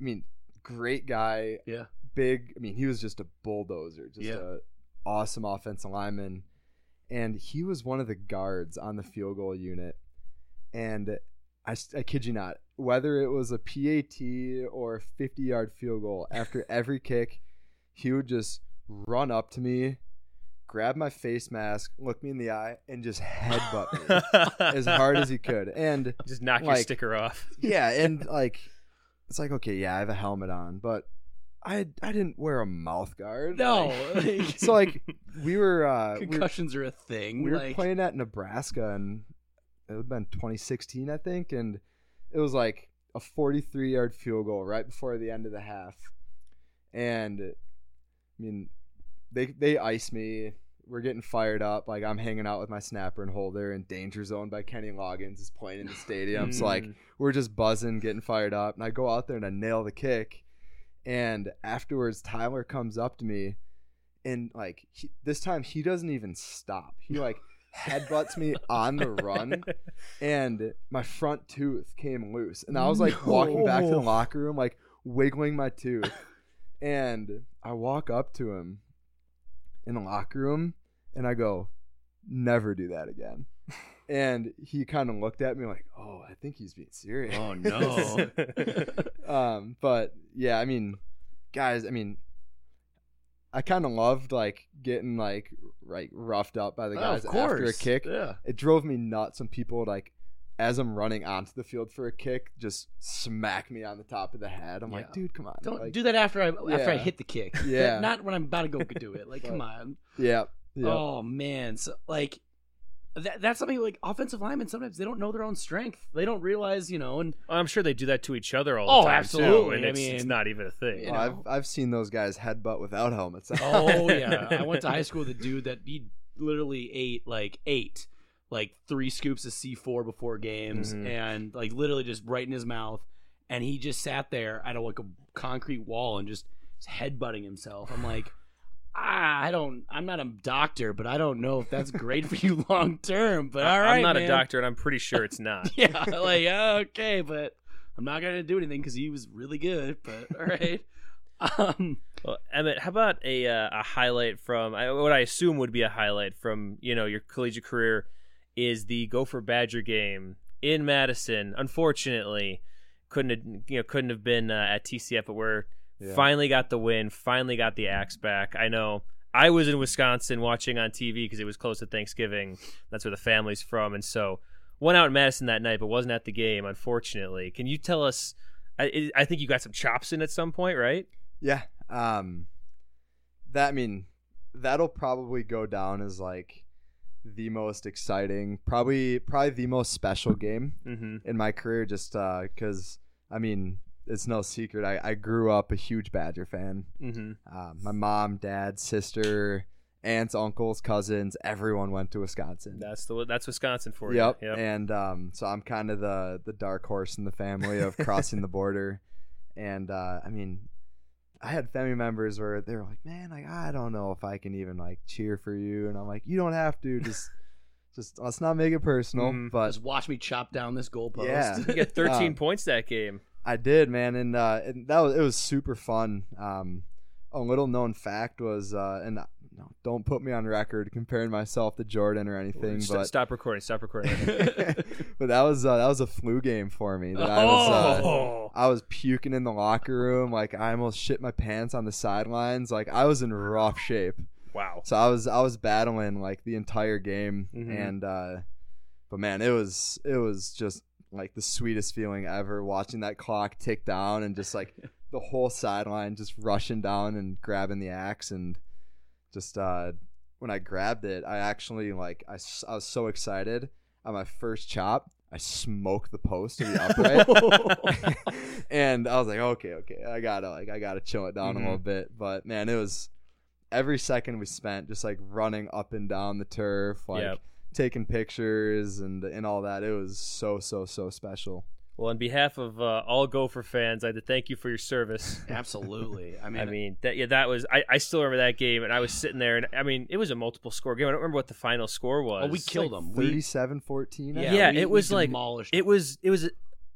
I mean, great guy. Yeah. Big. I mean, he was just a bulldozer. Just Yeah. a awesome offensive lineman, and he was one of the guards on the field goal unit. And I, I kid you not, whether it was a PAT or a 50 yard field goal, after every kick, he would just run up to me, grab my face mask, look me in the eye, and just headbutt me as hard as he could. And Just knock your sticker off. yeah, and like it's like okay, yeah, I have a helmet on, but I I didn't wear a mouth guard. No, Like, so like we were uh we were, concussions are a thing. we were playing at Nebraska and it would have been 2016, I think, and it was like a 43 yard field goal right before the end of the half. And I mean, they they ice me. We're getting fired up. Like I'm hanging out with my snapper and holder, and Danger Zone by Kenny Loggins is playing in the stadium. So like Mm. we're just buzzing, getting fired up, and I go out there and I nail the kick. And afterwards, Tyler comes up to me, and like he, this time he doesn't even stop. He like headbutts me on the run, and my front tooth came loose, and I was like walking back to the locker room, like wiggling my tooth, and I walk up to him in the locker room, and I go, "Never do that again." And he kind of looked at me like, "Oh, I think he's being serious." Oh no. um, but yeah, I mean, guys, I mean, I kind of loved like getting like like roughed up by the Oh, guys course. after a kick. Yeah. It drove me nuts when people like, as I'm running onto the field for a kick, just smack me on the top of the head. I'm Yeah. like, dude, come on, Don't like, do that after I after I hit the kick. Yeah. Not when I'm about to go do it. Like, come on. yeah, yeah, Oh man. So like that, that's something like offensive linemen sometimes they don't know their own strength. They don't realize, you know, and I'm sure they do that to each other all Oh, the time too, absolutely. and I it's, it's not even a thing. you know. I've I've seen those guys headbutt without helmets. Oh yeah. I went to high school with a dude that he literally ate like eight like three scoops of C4 before games Mhm. and like literally just right in his mouth and he just sat there at a, like a concrete wall and just headbutting himself. I'm like I don't I'm not a doctor, but I don't know if that's great for you long term, but all right. I'm not man. a doctor, and I'm pretty sure it's not. Yeah, like okay, but I'm not going to do anything cuz he was really good, but all right. Um Well, Emmett, how about a uh, a highlight from I- what I assume would be a highlight from you know your collegiate career is the Gopher Badger game in Madison. Unfortunately, couldn't have, you know couldn't have been uh, at TCF, but we're Yeah. finally got the win, finally got the axe back. I know I was in Wisconsin watching on TV because it was close to Thanksgiving. That's where the family's from, and so went out in Madison that night, but wasn't at the game. Unfortunately, can you tell us? I, I think you got some chops in at some point, right? Yeah. Um that I mean that'll probably go down as like the most exciting, probably probably the most special game Mm-hmm. in my career just uh cuz I mean, it's no secret I I grew up a huge Badger fan. Mm-hmm. Uh, my mom, dad, sister, aunts, uncles, cousins, everyone went to Wisconsin. That's the that's Wisconsin for Yep. you. Yep. And um, so I'm kind of the the dark horse in the family of crossing the border. And uh, I mean, I had family members where they were like, "Man, like I don't know if I can even like cheer for you," and I'm like, "You don't have to. Just, just let's not make it personal." Mhm. But just watch me chop down this goalpost. Yeah. You get 13 Um, points that game. I did, man, and, uh, and that was it was super fun. Um, a little known fact was, uh, and uh, no, don't put me on record comparing myself to Jordan or anything, Stop, but stop recording. Stop recording. but that was uh, that was a flu game for me. That I was uh, oh, I was puking in the locker room, like I almost shit my pants on the sidelines. Like I was in rough shape. wow. So I was I was battling like the entire game, Mhm. and uh, but man, it was it was just like the sweetest feeling ever watching that clock tick down and just like the whole sideline just rushing down and grabbing the axe and just uh, when I grabbed it, I actually like I, I was so excited on my first chop. I smoked the post to the upright, and I was like, okay, okay, I gotta like I gotta chill it down Mhm. a little bit. But man, it was every second we spent just like running up and down the turf, like Yep. Taking pictures and and all that. It was so so so special. Well, on behalf of uh, all Gopher fans, I had to thank you for your service. Absolutely. I mean, I mean, that yeah, that was. I, I still remember that game, and I was sitting there, and I mean, it was a multiple score game. I don't remember what the final score was. oh, we killed them. We, 37-14, yeah. Yeah, we- it was like- demolished It was it was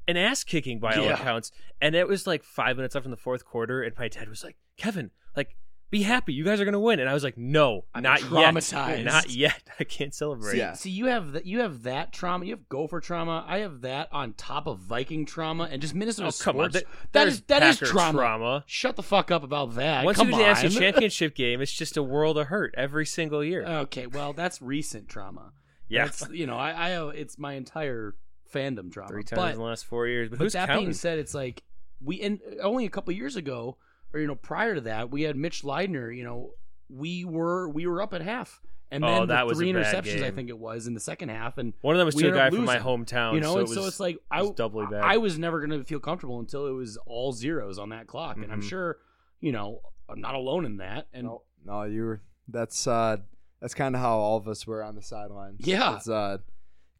an ass kicking by all Yeah. accounts, and it was like five minutes left in the fourth quarter, and my dad was like, "Kevin, like." Be happy, you guys are gonna win, and I was like, "No, I'm not traumatized. yet, not yet. I can't celebrate." See, Yeah. see, you have that. You have that trauma. You have Gopher trauma. I have that on top of Viking trauma and just Minnesota Oh come on, sports. Th- that there's is that is trauma. trauma. Shut the fuck up about that. Once Come you get to the. NFC Championship game, it's just a world of hurt every single year. Okay, well, that's recent trauma. yeah, That's, you know, I, I uh, it's my entire fandom trauma. three times but, in the last four years. But, but who's that counting? being said, it's like we and only a couple years ago, or you know, prior to that, we had Mitch Leidner. You know, we were we were up at half, and Oh, then that the three bad interceptions, I think it was in the second half, and One of them was to a ended guy from my hometown. you know, so and it so it's like I was doubly bad. I was never going to feel comfortable until it was all zeros on that clock, and I'm Mhm. sure, you know, I'm not alone in that. And No, no, you were. That's uh, that's kind of how all of us were on the sidelines. Yeah. it's uh,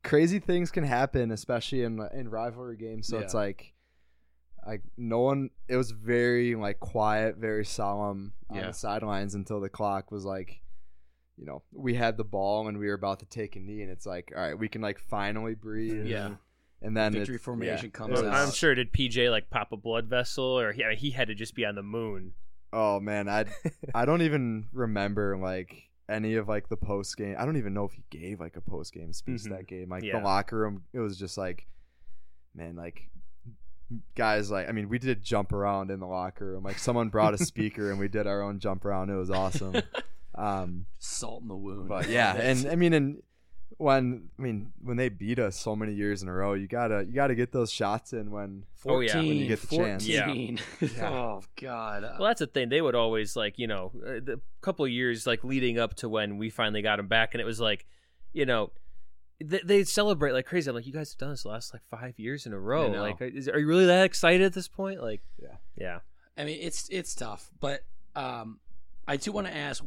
crazy things can happen, especially in in rivalry games. So it's like, like no one. It was very like quiet, very solemn on Yeah. the sidelines until the clock was like, you know, we had the ball and we were about to take a knee, and it's like, all right, we can like finally breathe. Yeah. and then Victory it- formation yeah, comes it out. I'm sure. Did PJ like pop a blood vessel, or he, I mean, he had to just be on the moon? Oh man, I I don't even remember like any of like the post game. I don't even know if he gave like a post game speech Mhm. that game. Like Yeah. the locker room, it was just like, man, like guys, like I mean, we did jump around in the locker room. Like someone brought a speaker and we did our own jump around. It was awesome. Um, salt in the wound. but yeah, and I mean, and when I mean when they beat us so many years in a row, you gotta you gotta get those shots in when Oh, yeah, when you 14, get the chance. 14. Yeah. oh god. Well, that's the thing. They would always like you know uh, the couple of years like leading up to when we finally got him back, and it was like, you know. They they'd celebrate like crazy. I'm like, you guys have done this the last like five years in a row. know. Like, is, are you really that excited at this point? Like, Yeah. yeah. I mean, it's it's tough, but um, I do want to ask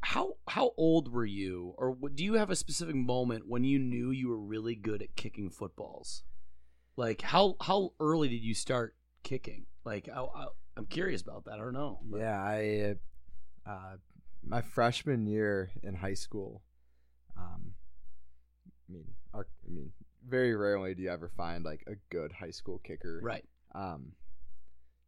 how how old were you, or what- do you have a specific moment when you knew you were really good at kicking footballs? Like how how early did you start kicking? Like I, I, I'm curious about that. I don't know. but- Yeah, I uh, my freshman year in high school. Um, I mean, our, I mean, very rarely do you ever find like a good high school kicker. right. Um,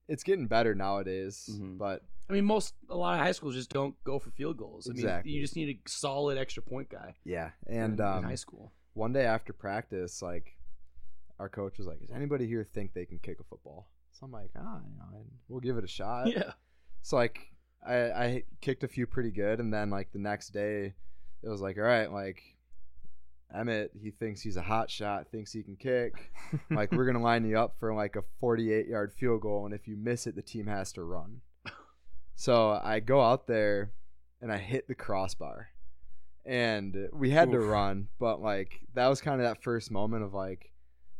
it's getting better nowadays, Mhm. but I mean, most a lot of high schools just don't go for field goals. I Exactly. mean, you just need a solid extra point guy. yeah. And in, um, high school. one day after practice, like our coach was like, "Does anybody here think they can kick a football?" So I'm like, "Ah, you know, we'll give it a shot." yeah. So like I, I kicked a few pretty good, and then like the next day, it was like, all right, like Emmett, he thinks he's a hot shot, thinks he can kick. like we're gonna line you up for like a 48 yard field goal, and if you miss it, the team has to run. So I go out there, and I hit the crossbar, and we had to run, but like that was kind of that first moment of like,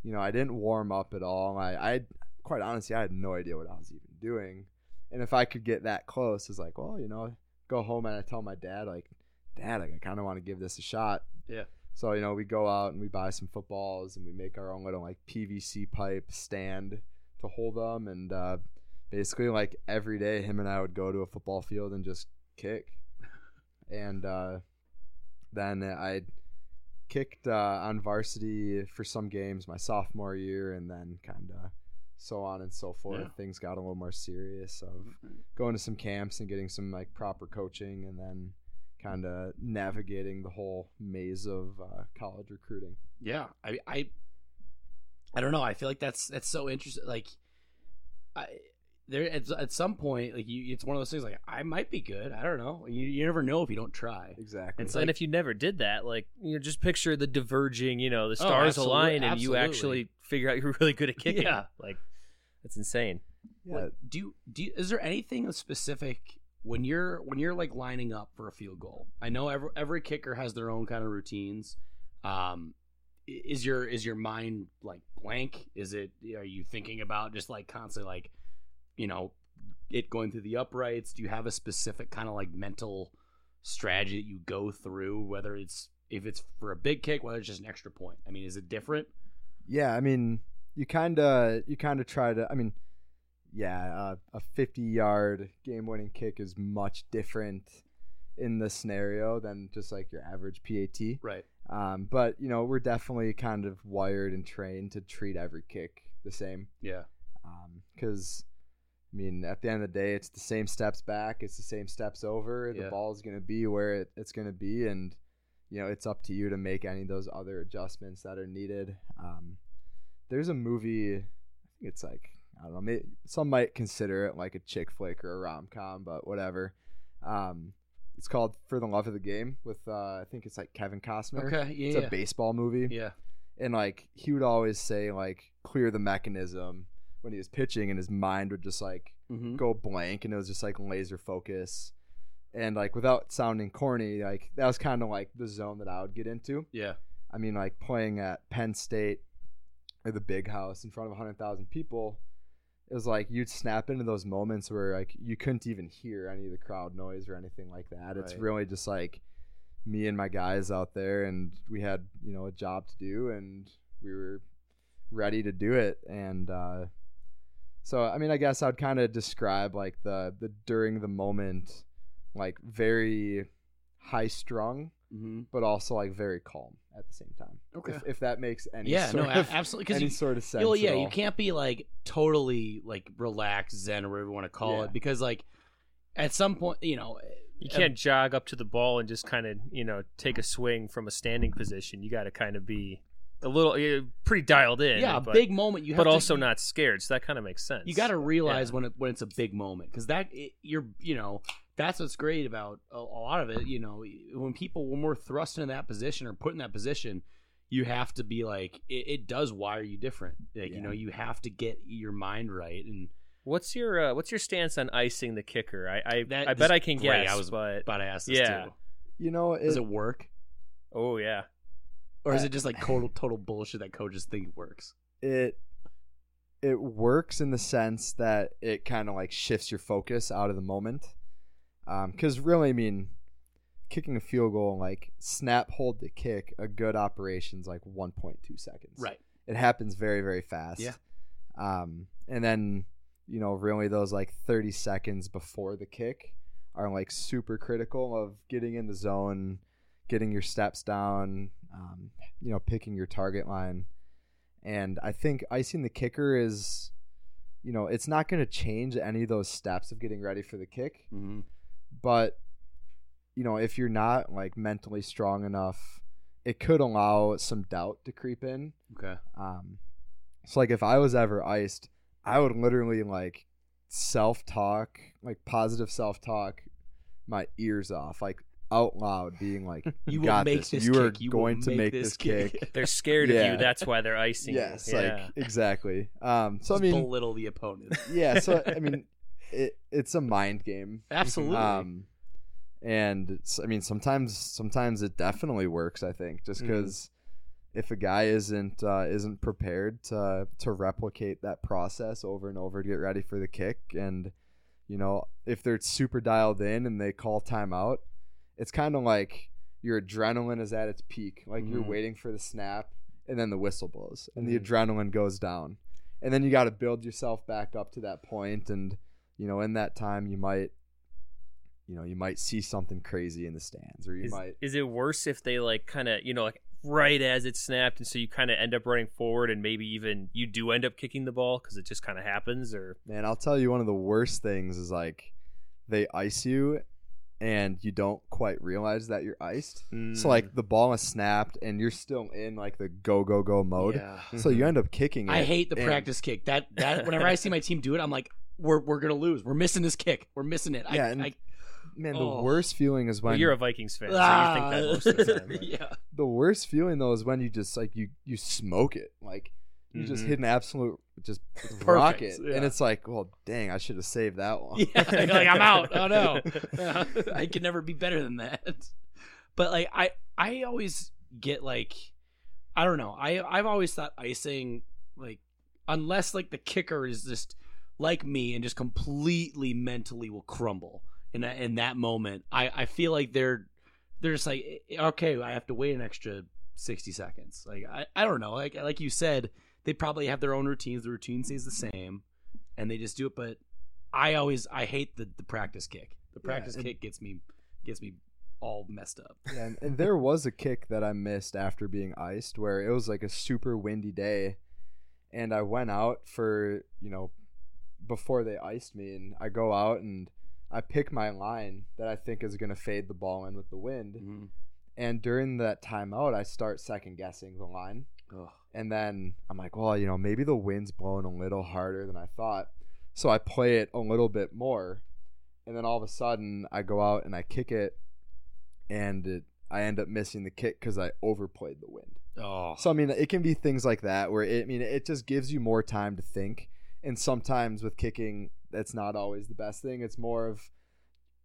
you know, I didn't warm up at all. I, I quite honestly, I had no idea what I was even doing. And if I could get that close, it's like, well, you know, go home and I tell my dad, like, Dad, like, I kind of want to give this a shot. Yeah. So you know, we go out and we buy some footballs and we make our own little like PVC pipe stand to hold them, and uh, basically like every day, him and I would go to a football field and just kick. And uh, then I kicked uh, on varsity for some games my sophomore year, and then kind of so on and so forth. Yeah. Things got a little more serious of going to some camps and getting some like proper coaching, and then kind of navigating the whole maze of uh, college recruiting. Yeah, I, I, I don't know. I feel like that's that's so interesting. Like, I there at, at some point, like you, it's one of those things. Like, I might be good. I don't know. You, you never know if you don't try. Exactly. It's and like- if you never did that, like you know, just picture the diverging, you know, the Oh, stars absolute- align and you actually figure out you're really good at kicking. Yeah. Like that's insane. yeah, What, do you, do you, is there anything specific when you're when you're like lining up for a field goal? I know every every kicker has their own kind of routines. Um, is your is your mind like blank? Is it are you thinking about just like constantly like, you know, it going through the uprights? Do you have a specific kind of like mental strategy that you go through? Whether it's if it's for a big kick, whether it's just an extra point. I mean, is it different? yeah. I mean, you kind of you kind of try to. I mean, yeah, uh, a 50 yard game winning kick is much different in this scenario than just like your average PAT. Right. Um, but you know, we're definitely kind of wired and trained to treat every kick the same. Yeah. Because, I mean, at the end of the day, it's the same steps back, it's the same steps over. The Yeah. ball is going to be where it, it's going to be, and you know, it's up to you to make any of those other adjustments that are needed. Um, there's a movie, I think it's like I don't know, maybe, some might consider it like a chick flick or a rom com, but whatever. Um, it's called For the Love of the Game with uh, I think it's like Kevin Costner. Okay. Yeah. It's yeah. a baseball movie yeah. and like he would always say like clear the mechanism when he was pitching and his mind would just like Mm-hmm. go blank and it was just like laser focus and like without sounding corny like that was kind of like the zone that i would get into Yeah. i mean like playing at penn state or the big house in front of 100000 people it was like you'd snap into those moments where like you couldn't even hear any of the crowd noise or anything like that. It's really just like me and my guys out there and we had you know a job to do and we were ready to do it. And uh so i mean i guess i'd kind of describe like the the during the moment like very high strung Mm-hmm. but also like very calm at the same time Okay. if, if that makes any sense. Yeah. sort No. of Absolutely. Because any you, sort of sense Well, at yeah, you can't be like totally like relaxed zen or whatever you want to call Yeah. it because like at some point, you know, You uh, can't jog up to the ball and just kind of, you know, take a swing from a standing position. You got to kind of be a little you're pretty dialed in. yeah, a but, big moment. You have but to- also not scared. So that kind of makes sense. You got to realize Yeah. when it when it's a big moment because that it, you're you know that's what's great about a, a lot of it. You know, when people when we're thrust into that position or put in that position, you have to be like it, it does wire you different. Like you know, you have to get your mind right and. What's your uh, what's your stance on icing the kicker? I I, That I bet I can great. guess. I was but But I asked this Yeah. too. you know Does it, it work? oh yeah, Or is it just like total total bullshit that coaches think works? it it works in the sense that it kind of like shifts your focus out of the moment because really i mean kicking a field goal like snap hold to kick a good operation's like 1.2 seconds Right. it happens very very fast Yeah. um and then you know really those like 30 seconds before the kick are like super critical of getting in the zone getting your steps down um, you know picking your target line and i think icing the kicker is you know it's not going to change any of those steps of getting ready for the kick Mm-hmm. But you know if you're not like mentally strong enough it could allow some doubt to creep in Okay. um, so like if I was ever iced, I would literally like self talk, like positive self talk, my ears off, like out loud, being like, You "You will got make this. this You are. You will going to make make this this kick." kick." they're scared of you. That's why they're icing. you. yes, yeah. like exactly. Um, so I mean, belittle the opponent. yeah. So I mean, it it's a mind game. Absolutely. Um, and it's, I mean, sometimes sometimes it definitely works. I think just because if a guy isn't uh, isn't prepared to to replicate that process over and over to get ready for the kick, and you know if they're super dialed in and they call timeout, it's kind of like your adrenaline is at its peak. Like you're Mhm. waiting for the snap, and then the whistle blows, and the Mhm. adrenaline goes down, and then you got to build yourself back up to that point, and you know in that time you might you know you might see something crazy in the stands, or you Is, might is it worse if they like kind of you know like right as it snapped, and so you kind of end up running forward, and maybe even you do end up kicking the ball because it just kind of happens, or Man, I'll tell you one of the worst things is like they ice you and you don't quite realize that you're iced. So Mm. like the ball is snapped and you're still in like the go go go mode. Yeah. So you end up kicking it. I hate the and- practice kick. That that whenever I see my team do it, I'm like, we're we're gonna lose. We're missing this kick. We're missing it. Yeah, I, and I, Man, the Oh. worst feeling is well, when you're a Vikings fan, so you think that most of the time. but- yeah. the worst feeling though is when you just like you you smoke it. Like you just Mhm. hit an absolute just rocket. yeah. And it's like, well dang, I should have saved that one. Yeah, you're like I'm out. Oh no, I could never be better than that. But like I, I always get like, I don't know. I I've always thought icing like, unless like the kicker is just like me and just completely mentally will crumble in that in that moment. I I feel like they're they're just like eh, okay, I have to wait an extra sixty seconds. Like I I don't know. Like like you said, they probably have their own routines. The routine stays the same, and they just do it. But I always I hate the the practice kick. The Yeah, practice and- kick gets me gets me all messed up. Yeah, and, and there was a kick that I missed after being iced where it was like a super windy day and I went out for, you know, before they iced me and I go out and I pick my line that I think is going to fade the ball in with the wind. Mhm. And during that timeout, I start second guessing the line. Ugh. And then I'm like, well, you know, maybe the wind's blowing a little harder than I thought. So I play it a little bit more. And then all of a sudden, I go out and I kick it, and it, I end up missing the kick because I overplayed the wind. Oh, So I mean, it can be things like that where it, I mean, it just gives you more time to think. And sometimes with kicking, that's not always the best thing. It's more of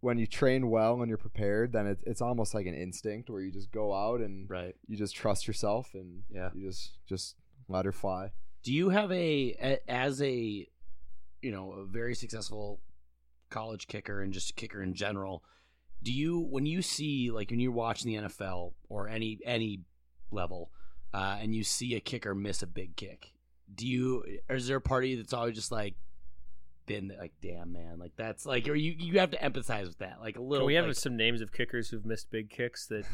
when you train well and you're prepared, then it's it's almost like an instinct where you just go out and right. you just trust yourself and Yeah. you just just let her fly. Do you have a, a as a you know a very successful college kicker and just a kicker in general? Do you when you see like when you're watching the NFL or any any level, uh, and you see a kicker miss a big kick? Do you or is there a party that's always just like been like damn man like that's like or you you have to empathize with that like a little Can we have like, some names of kickers who've missed big kicks that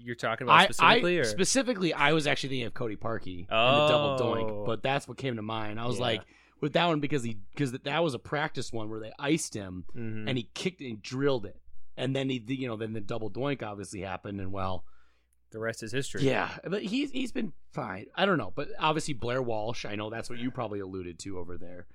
you're talking about I, specifically? I or? specifically I was actually thinking of Cody Parkey and the double Oh. doink, but that's what came to mind. I was Yeah. like with that one because he because that was a practice one where they iced him Mhm. and he kicked and drilled it, and then he you know then the double doink obviously happened and well the rest is history. yeah, but he's he's been fine. I don't know, but obviously Blair Walsh, I know that's what you probably alluded to over there.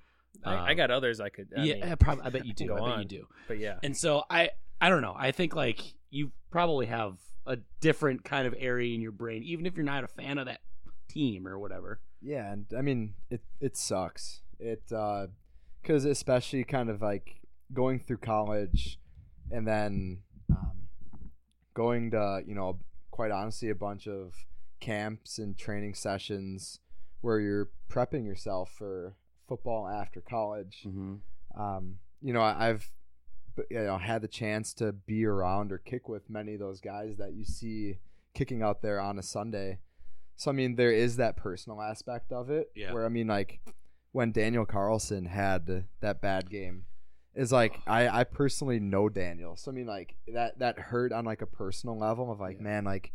I, I Um, got others I could. I yeah, mean, probably. I bet you do. I bet on. you do. but yeah. And so I I don't know. I think like you probably have a different kind of area in your brain, even if you're not a fan of that team or whatever. Yeah, and I mean it it sucks. It uh cuz especially kind of like going through college and then um, going to, you know, quite honestly a bunch of camps and training sessions where you're prepping yourself for football after college. Mm-hmm. um, you know, I- I've you know had the chance to be around or kick with many of those guys that you see kicking out there on a Sunday. So I mean, there is that personal aspect of it. Yeah. Where I mean, like when Daniel Carlson had that bad game, is like I I personally know Daniel, so I mean like that that hurt on like a personal level of like Yeah. man like.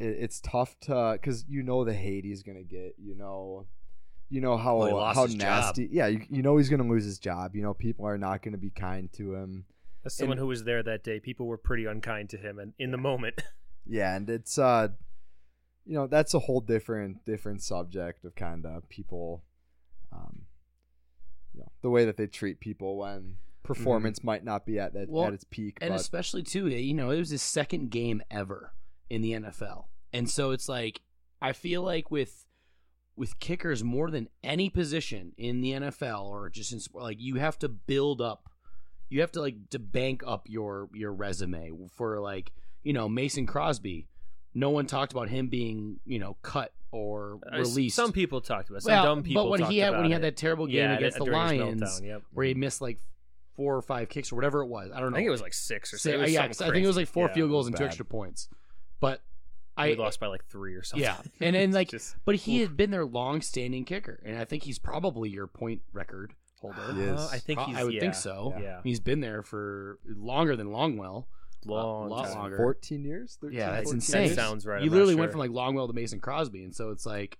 It, it's tough to because you know the hate he's gonna get. You know, you know how Well, how his job. nasty. Yeah, you, you know he's gonna lose his job. You know people are not gonna be kind to him. As someone and- who was there that day, people were pretty unkind to him, and in the moment, Yeah, and it's uh, you know that's a whole different different subject of kind of people, um, you know the way that they treat people when performance mm-hmm. might not be at that Well, at its peak. and but especially too, eh, you know, it was his second game ever in the NFL, and so it's like I feel like with with kickers more than any position in the NFL or just in sport, like you have to build up, you have to like to bank up your your resume for like you know Mason Crosby. No one talked about him being you know cut or Uh, released. some people talked about. it. Some well, dumb people. but when talked he had when he had it. that terrible game yeah, against the Lions, meltdown, yep. where he missed like four or five kicks or whatever it was, I don't know. I think it was like six or Say- something. It was yeah, something 'cause I think it was like four Yeah. field goals and two extra points. But I we lost by like three or something. yeah, and then like, Just- but he had been their long-standing kicker, and I think he's probably your point record holder. He. Uh, I think Pro- he's. I would yeah. think so. Yeah, He's been there for longer than Longwell. Long lot time. longer. 14 years? 13, Yeah, that's 14 insane. years? That sounds right. You I'm not literally sure. went from like Longwell to Mason Crosby, and so it's like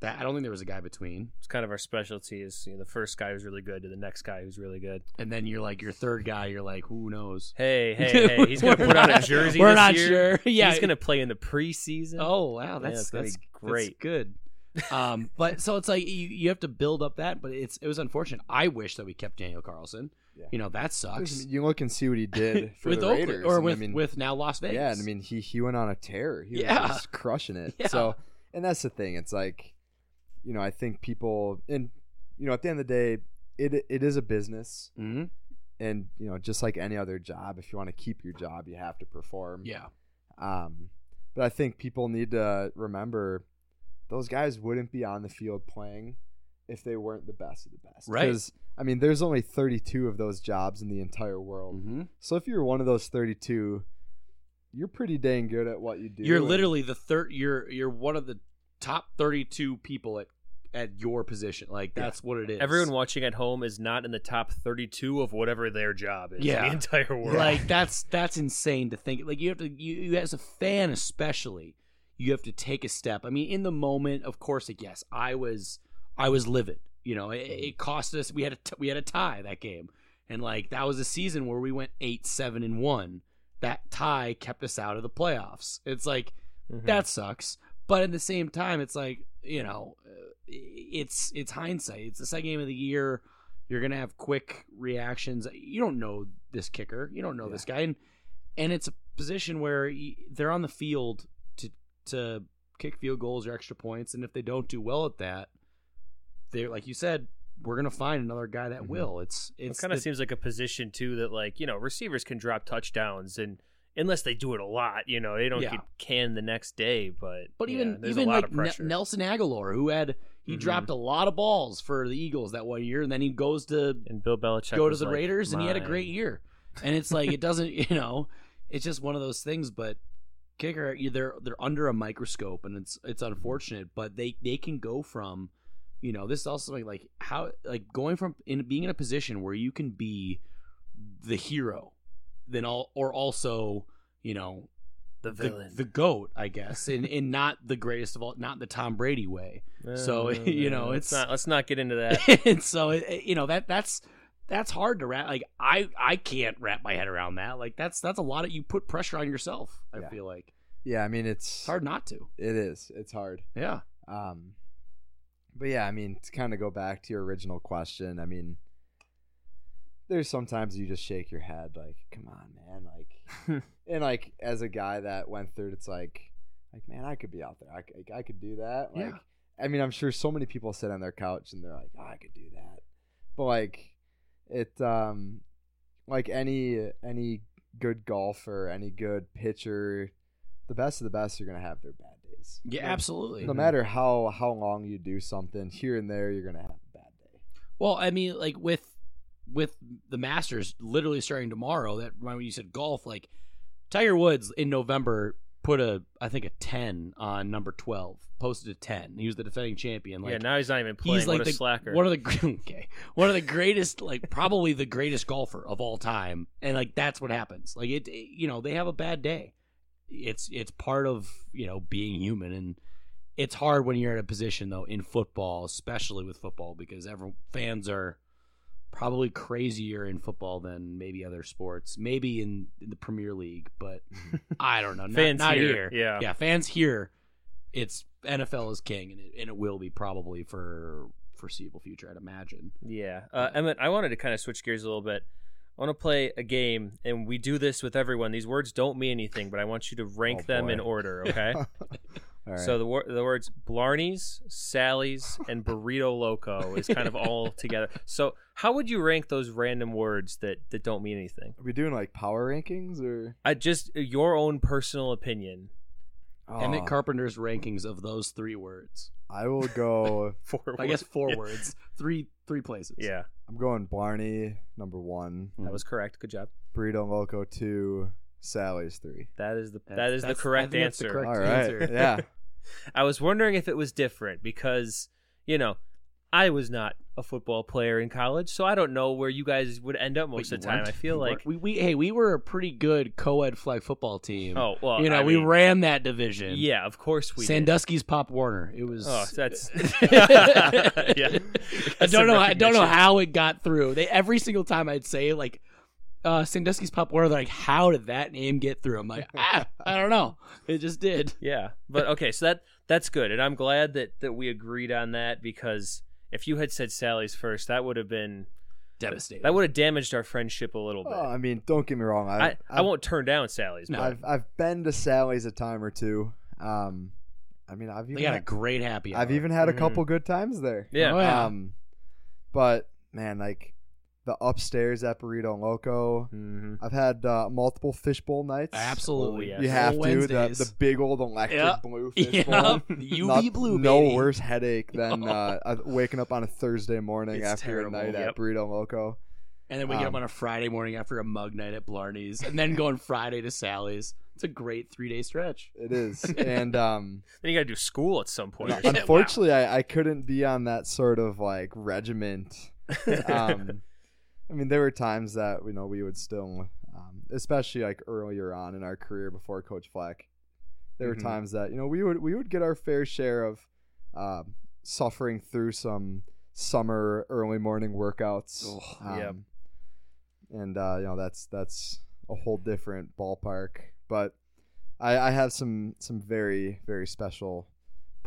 that. I don't think there was a guy between. It's kind of our specialty. Is you know, the first guy who's really good to the next guy who's really good. And then you're like your third guy. You're like, who knows? Hey, hey, hey! He's gonna We're put on a not- jersey. We're this not year. sure. Yeah, he's gonna play in the preseason. Oh wow, Yeah, that's it's gonna that's be that's great. good. Um, but so it's like you, you have to build up that, but it's it was unfortunate. I wish that we kept Daniel Carlson. Yeah. You know that sucks. You look and see what he did for with the Oakland Raiders. or with I mean, with now Las Vegas. Yeah, I mean he he went on a tear. He Yeah. was just crushing it. Yeah. So, and that's the thing. It's like, you know, I think people, and you know, at the end of the day, it it is a business, hmm and you know, just like any other job, if you want to keep your job, you have to perform. yeah, Um, but I think people need to remember those guys wouldn't be on the field playing if they weren't the best of the best. Right. Because I mean, there's only 32 of those jobs in the entire world. hmm So if you're one of those 32, you're pretty dang good at what you do. you're literally the third. You're you're one of the top thirty two people at at your position. Like Yeah. that's what it is. Everyone watching at home is not in the top 32 of whatever their job is Yeah. in the entire world. Like that's that's insane to think. Like you have to you, you as a fan especially, you have to take a step. I mean, in the moment, of course, like yes, I was I was livid. You know, it, it cost us. We had a t- we had a tie that game, and like that was a season where we went eight seven and one. That tie kept us out of the playoffs. It's like Mhm. that sucks. But at the same time, it's like you know, uh, it's it's hindsight. It's the second game of the year. You're gonna have quick reactions. You don't know this kicker. You don't know Yeah. this guy, and and it's a position where they're on the field to to kick field goals or extra points, and if they don't do well at that, they're like you said, we're gonna find another guy that Mhm. will. It's It kind of seems like a position too that like you know receivers can drop touchdowns and unless they do it a lot, you know they don't Yeah. get canned the next day. But But yeah, even even a lot like of Ne- Nelson Agholor, who had he Mhm. dropped a lot of balls for the Eagles that one year, and then he goes to and Bill Belichick go to the like, Raiders, and he had a great year. And it's like it doesn't, you know, it's just one of those things. But kicker, they're they're under a microscope, and it's it's unfortunate. But they they can go from, you know, this is also like like how like going from in being in a position where you can be the hero, then all or also you know the the, villain. the goat, I guess, in in not the greatest of all, not the Tom Brady way. so, you know, it's- not let's not get into that. and so you know that that's that's hard to wrap. Like I I can't wrap my head around that. Like that's that's a lot of you put pressure on yourself. I Yeah. feel like Yeah, I mean it's it's hard not to. It is. It's hard. Yeah. Um, but yeah, I mean, to kind of go back to your original question, I mean, there's sometimes you just shake your head, like, come on, man, like, and like as a guy that went through it, it's like, like man, I could be out there, I could, I could do that. Like, Yeah. I mean, I'm sure so many people sit on their couch and they're like, oh, I could do that, but like, it, um, like any any good golfer, any good pitcher, the best of the best are gonna have their bad days. Yeah, No- absolutely. no matter how how long you do something here and there you're gonna have a bad day Well, I mean, like with with the Masters literally starting tomorrow. That when you said golf, like Tiger Woods in November put a I think a ten on number twelve, posted a ten. He was the defending champion. Like yeah, now he's not even playing. he's like what the slacker. one of the okay one of the greatest like probably the greatest golfer of all time and like that's what happens like it, it- you know they have a bad day it's it's part of you know being human and it's hard when you're in a position though in football especially with football because everyone fans are probably crazier in football than maybe other sports maybe in, in the premier league but i don't know not, Fans not here, here yeah. yeah fans here it's NFL is king, and it, and it will be probably for foreseeable future. I'd imagine. Yeah. Uh, Emmit, I wanted to kind of switch gears a little bit. I want to play a game, and we do this with everyone. These words don't mean anything, but I want you to rank Oh, them in order, okay? All right. So the wor- the words Blarney's, Sally's, and Burrito Loco is kind of all together. So how would you rank those random words that, that don't mean anything? are we doing like power rankings or I just your own personal opinion. Emmit Oh, Carpenter's rankings of those three words. I will go. Four I guess four Yeah. words, three three places. Yeah, I'm going Blarney number one, that was correct. Good job. Burrito Loco two, Sally's three. That is the That's- that is the correct think that's the answer. correct All right, answer. yeah. I was wondering if it was different because you know I was not a football player in college, so I don't know where you guys would end up most of the time. weren't? I feel You like we, we hey we were a pretty good co-ed flag football team. oh well, you know I we mean, ran that division. Yeah, of course we. did. Sandusky's Pop Warner. It was. Oh, that's yeah. I That's some don't know. I don't know how it got through. They every single time I'd say like, uh, Sandusky's Pop Warner. They're like, how did that name get through? I'm like, ah, I don't know. It just did. Yeah, but okay, so that that's good, and I'm glad that that we agreed on that because if you had said Sally's first, that would have been Devastating. that would have damaged our friendship a little bit. Oh, I mean, don't get me wrong. I, I, I won't turn down Sally's. No. but I've I've been to Sally's a time or two. Um, I mean, I've they even got a had, great happy hour. I've even had a Mhm. couple good times there. Yeah. Oh, yeah. Um, but man, like the upstairs at Burrito Loco. hmm I've had uh, multiple fishbowl nights. Absolutely. Oh, yes. You have Full to the, the big old electric Yep. blue Yep. fishbowl. UV Not- blue. No baby. worse headache than uh, uh, waking up on a Thursday morning It's after terrible. a night Yep. at Burrito Loco. And then we get up Um, on a Friday morning after a mug night at Blarney's, and then going Friday to Sally's. It's a great three day stretch. It is, and um, Then you got to do school at some point. or Yeah. something. unfortunately, I, I couldn't be on that sort of like regiment. Um, I mean, there were times that you know we would still, um, especially like earlier on in our career before Coach Fleck, there Mhm. were times that you know we would we would get our fair share of um, suffering through some summer early morning workouts. Oh. Um, And uh, you know that's that's a whole different ballpark, but I, I have some some very very special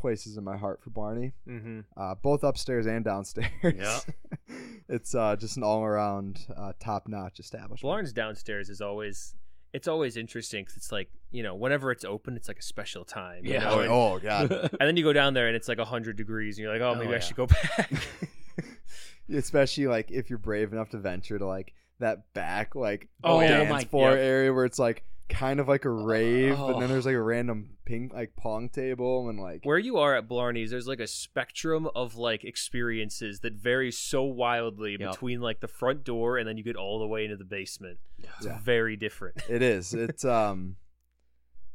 places in my heart for Blarney hmm uh, both upstairs and downstairs. Yeah. it's uh, just an all around uh, top notch establishment. Barnes downstairs is always it's always interesting because it's like you know whenever it's open, it's like a special time. Yeah. know, and, oh god, and then you go down there and it's like hundred degrees, and you're like, oh, Oh, maybe I should go back. especially like if you're brave enough to venture to like that back like Oh, dance my- floor yep. area where it's like kind of like a rave, Oh. and then there's like a random ping like pong table and like Where you are at Blarney's, there's like a spectrum of like experiences that vary so wildly Yep. between like the front door and then you get all the way into the basement. It's Yeah. very different. it is. It's um,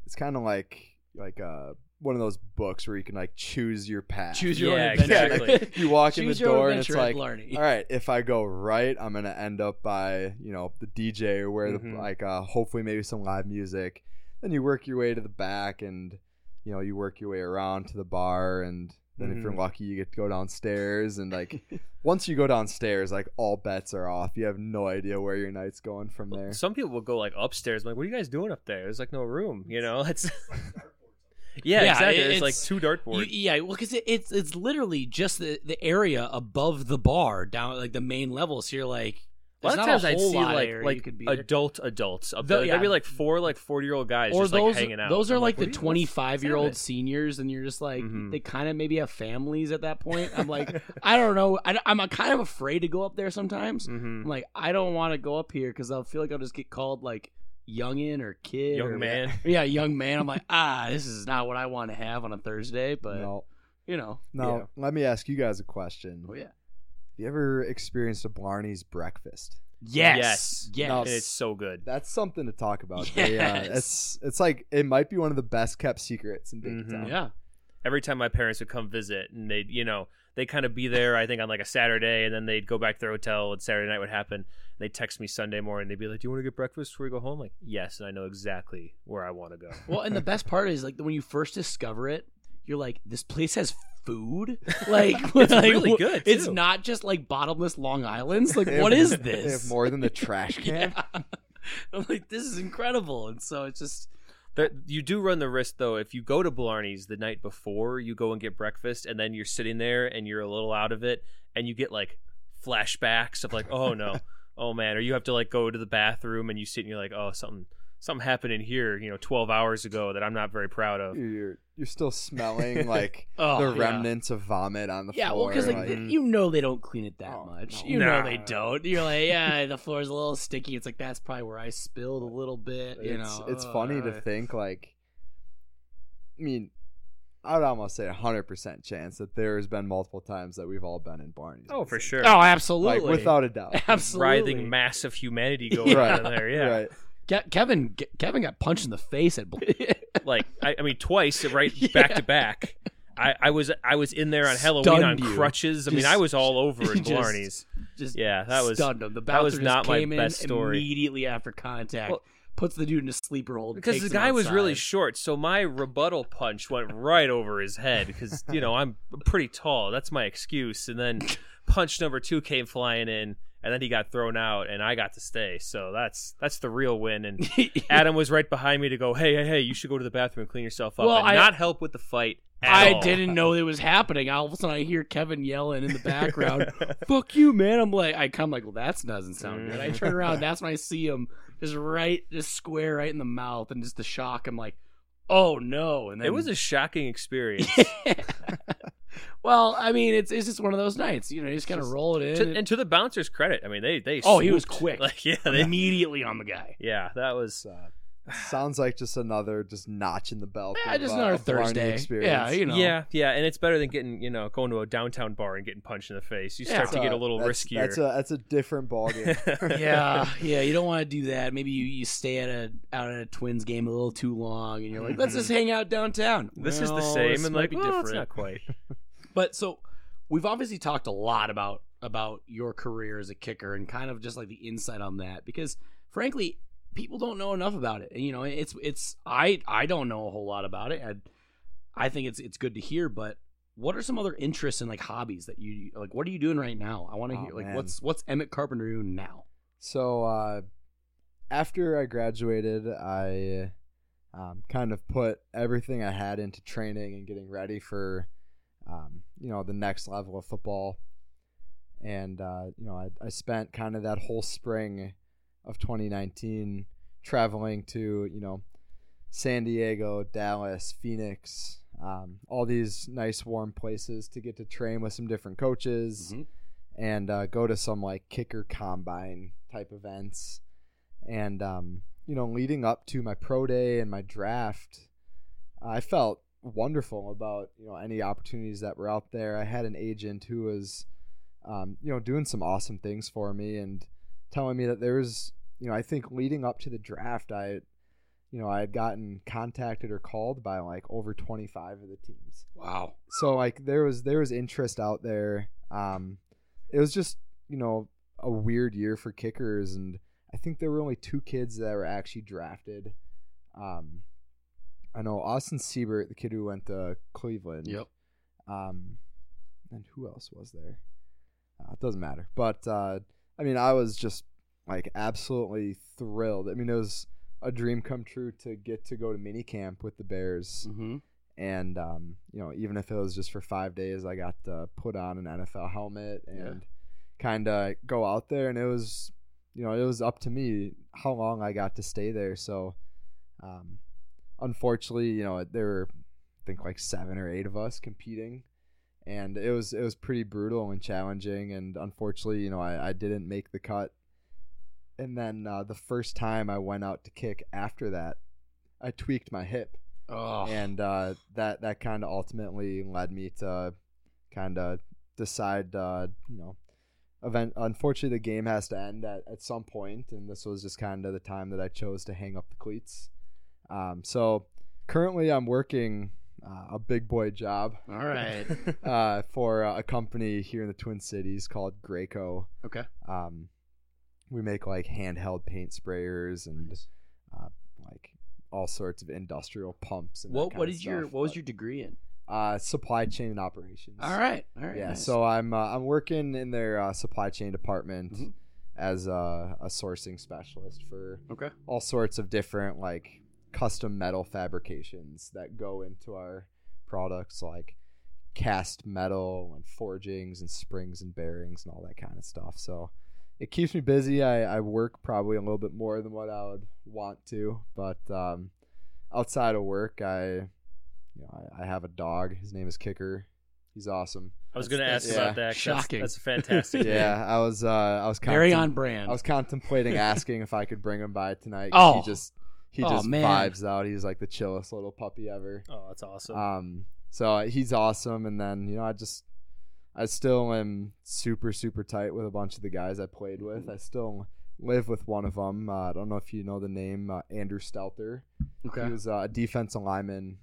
it's kind of like like uh one of those books where you can like choose your path. Choose your Yeah, own adventure. exactly. you walk in the door and it's like Blarney. all right, if I go right, I'm gonna end up by you know the DJ or where Mhm. the like uh, hopefully maybe some live music. Then you work your way to the back, and you know you work your way around to the bar, and then if you're Mhm. lucky, you get to go downstairs. And like once you go downstairs, like all bets are off. You have no idea where your night's going from there. Some people will go like upstairs. I'm like, what are you guys doing up there? There's like no room, you know? It's yeah, Yeah, exactly. it- It's, like two dartboards. Yeah, well, because it, it's it's literally just the, the area above the bar down like the main level. So you're like, a lot of times I'd see like like could be there. adult adults up there. yeah. There'd be like four like forty year old guys or just those like hanging out. those are I'm like, the 25 year old seniors, and you're just like Mhm. they kind of maybe have families at that point. I'm like, I don't know. I, am kind of afraid to go up there sometimes. Mhm. I'm like, I don't want to go up here because I'll feel like I'll just get called like youngin or kid, Young or- man. Yeah, young man. I'm like, ah, this is not what I want to have on a Thursday, but no, you know, no. yeah. Let me ask you guys a question. oh yeah. Have you ever experienced a Blarney's breakfast? Yes, Yes. yes. No, it's so good. That's something to talk about. They, uh, Yes. it's it's like it might be one of the best kept secrets in Mhm. Dinkytown. yeah. Every time my parents would come visit and they'd, you know, they'd kind of be there, I think, on like a Saturday, and then they'd go back to their hotel and Saturday night would happen. They'd text me Sunday morning. They'd be like, Do you want to get breakfast before we go home? Like, yes, and I know exactly where I want to go. Well, and the best part is like when you first discover it, you're like, this place has food. Like It's like, really good, It's not just like bottomless Long Island's. Like, They what is They have this? more than the trash can. Yeah. I'm like, this is incredible, and so it's just There, you do run the risk though if you go to Blarney's the night before you go and get breakfast and then you're sitting there and you're a little out of it and you get like flashbacks of like oh no oh man or you have to like go to the bathroom and you sit and you're like oh something something happened in here you know 12 hours ago that I'm not very proud of You're you're still smelling like Oh, the yeah. remnants of vomit on the floor. yeah. Well, because like, like- you know they don't clean it that Oh, much. no. You know they don't. You're like, yeah, the floor's a little sticky. It's like that's probably where I spilled a little bit. You it's know, it's Oh, funny to think like I mean I would almost say a hundred percent chance that there has been multiple times that we've all been in Blarney's. oh for sure Oh, absolutely. Like without a doubt. absolutely. writhing mass of humanity going right. on in there yeah Right. Ke- Kevin Ke- Kevin got punched in the face at. like I, I mean twice right Yeah. back to back I, I was I was in there on Halloween on you. crutches. I mean, I was all over in just- Blarney's. Just Yeah, that was stunned him. The that was not just my came in best story. immediately after contact. Well- puts the dude in a sleeper hold because the guy was really short, so my rebuttal punch went right over his head. Because you know I'm pretty tall. That's my excuse. And then punch number two came flying in, and then he got thrown out, and I got to stay. So that's that's the real win. And Adam was right behind me to go, hey, hey, hey, you should go to the bathroom and clean yourself up, Well, and I- not help with the fight. I all. didn't know it was happening. All of a sudden, I hear Kevin yelling in the background, "Fuck you, man!" I'm like, I come like, well, that doesn't sound good. I turn around, that's when I see him just right, just square right in the mouth, and just the shock. I'm like, oh no! And then It was a shocking experience. well, I mean, it's it's just one of those nights. You know, you just kind of roll it in. to, and to the bouncers' credit, I mean they they Oh, he was quick. Like yeah, they, immediately on the guy. yeah, that was Uh, sounds like just another just notch in the belt. Yeah, of, just uh, another a Thursday. Experience. Yeah, you know. yeah, yeah, and it's better than getting you know going to a downtown bar and getting punched in the face. You Yeah. start to get a little that's, riskier. That's a that's a different ballgame. yeah, yeah. You don't want to do that. Maybe you, you stay at a out at a Twins game a little too long, and you're like, let's just hang out downtown. this is the same, this and might like be well, it's different. not quite. But so we've obviously talked a lot about about your career as a kicker and kind of just like the insight on that because frankly, people don't know enough about it. You know, it's it's I I don't know a whole lot about it. I I think it's it's good to hear, but what are some other interests and like hobbies that you like what are you doing right now? I want to Oh, hear like man. what's what's Emmit Carpenter doing now? So uh, after I graduated, I um, kind of put everything I had into training and getting ready for, um, you know, the next level of football. And uh, you know, I, I spent kind of that whole spring of 2019 traveling to you know San Diego, Dallas, Phoenix, um, all these nice warm places to get to train with some different coaches Mhm. and uh, go to some like kicker combine type events. And um, you know, leading up to my pro day and my draft, I felt wonderful about you know any opportunities that were out there. I had an agent who was, um, you know, doing some awesome things for me and telling me that there was, you know, I think leading up to the draft, I, you know, I had gotten contacted or called by like over twenty five of the teams. Wow. so like there was there was interest out there. Um it was just you know a weird year for kickers and i think there were only two kids that were actually drafted. Um i know austin Seibert the kid who went to cleveland. Yep. um and who else was there? Uh, it doesn't matter. But uh i mean i was just like absolutely thrilled. I mean it was a dream come true to get to go to mini camp with the bears. Mm-hmm. and um, you know even if it was just for five days i got to put on an nfl helmet and kind of go out there. And it was you know it was up to me how long i got to stay there. So um, unfortunately you know there were i think like seven or eight of us competing and it was it was pretty brutal and challenging and unfortunately you know i, I didn't make the cut and then uh, the first time i went out to kick after that i tweaked my hip Oh. and uh, that that kind of ultimately led me to kind of decide, uh, you know, event. Unfortunately, the game has to end at, at some point, and this was just kind of the time that I chose to hang up the cleats. Um, so currently, I'm working uh, a big boy job All right. uh, for a company here in the Twin Cities called Graco. Okay. Um, we make like handheld paint sprayers and uh, like all sorts of industrial pumps. And that What what is your what was but, your degree in? uh, supply chain and operations? All right. All right. Yeah, nice. so I'm uh, I'm working in their uh, supply chain department Mhm. as a, a sourcing specialist for okay. all sorts of different like custom metal fabrications that go into our products, like cast metal and forgings and springs and bearings and all that kind of stuff. So it keeps me busy. I, I work probably a little bit more than what I would want to, but um, outside of work, I you know I, I have a dog. His name is Kicker. He's awesome. I was going to ask that's- about that. Shocking. That's, that's fantastic. Yeah, I was uh, I was Very contem- on brand. I was contemplating asking if I could bring him by tonight. Oh. he just he Oh, just man. vibes out. He's like the chillest little puppy ever. Oh, that's awesome. Um, so he's awesome. And then you know, I just I still am super super tight with a bunch of the guys I played with. I still live with one of them. Uh, I don't know if you know the name uh, Andrew Stelter. okay. He was uh, a defensive lineman,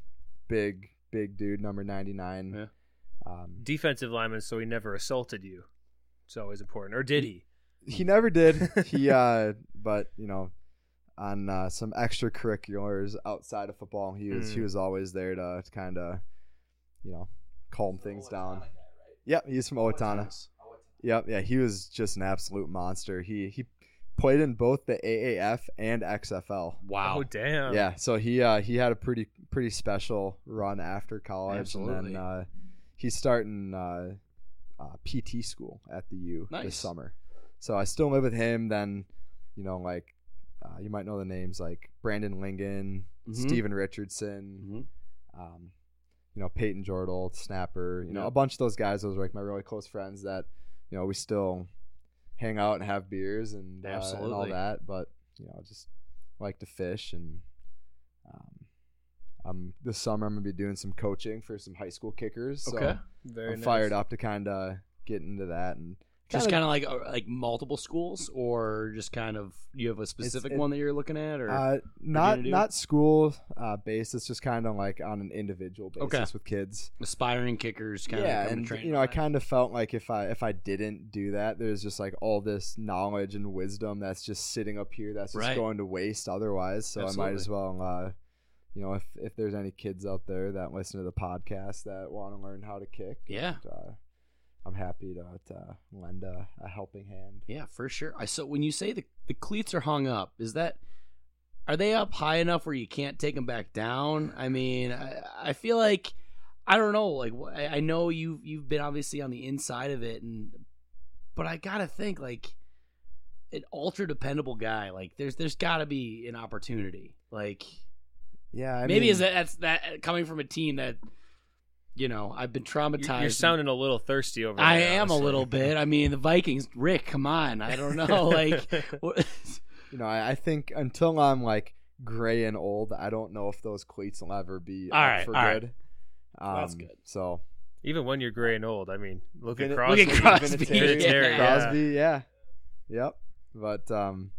big big dude, number ninety nine. Yeah. Um, Defensive lineman, so he never assaulted you. It's always important. Or did he? he never did. he uh, but you know, on uh, some extracurriculars outside of football, he was he Mm. was always there to, to kind of, you know, calm things down. Yep, he's from Owatonna. Yep, yeah, he was just an absolute monster. He he played in both the AAF and XFL. Wow. Oh damn. Yeah, so he uh, he had a pretty pretty special run after college, Absolutely. and then uh, he's starting uh, uh, PT school at the U Nice. this summer. So I still live with him. Then, you know, like uh, you might know the names like Brandon Lingen, Mhm. Steven Richardson, Mhm. um, you know Payton Jordahl, Snapper. You know Yeah. a bunch of those guys. Those were like my really close friends that you know we still hang out and have beers and, uh, and all that. But you know I just like to fish and um, um this summer I'm gonna be doing some coaching for some high school kickers. So Okay. Very I'm nice. fired up to kind of get into that and Just kinda- like uh, like multiple schools, or just kind of you have a specific it- one that you're looking at, or Uh, not gonna do? not school uh, based. It's just kind of like on an individual basis Okay. with kids. aspiring kickers kind yeah, of and you know, I kind of felt like if I if I didn't do that, there's just like all this knowledge and wisdom that's just sitting up here that's just Right. going to waste otherwise. So I might as well, uh, you know, if if there's any kids out there that listen to the podcast that want to learn how to kick, yeah, uh, I'm happy to, to lend a, a helping hand. yeah, for sure. I so when you say the the cleats are hung up, is that are they up high enough where you can't take them back down? I mean, I, I feel like I don't know. Like I I know you you've been obviously on the inside of it, and but I gotta think like an ultra dependable guy. Like there's there's got to be an opportunity. Like Yeah, I maybe mean, is that that's that coming from a team that you know I've been traumatized. you're sounding a little thirsty over there. I am a little bit. I mean, the Vikings. Rick, come on. I don't know. Like, you know, I, I think until I'm like gray and old, I don't know if those cleats will ever be All up right, for all right. good. Um, That's good. So Even when you're gray and old, I mean, look at Crosby. Look at Crosby. Vinatieri, Vinatieri, Yeah. Crosby, yeah. Yep. But um,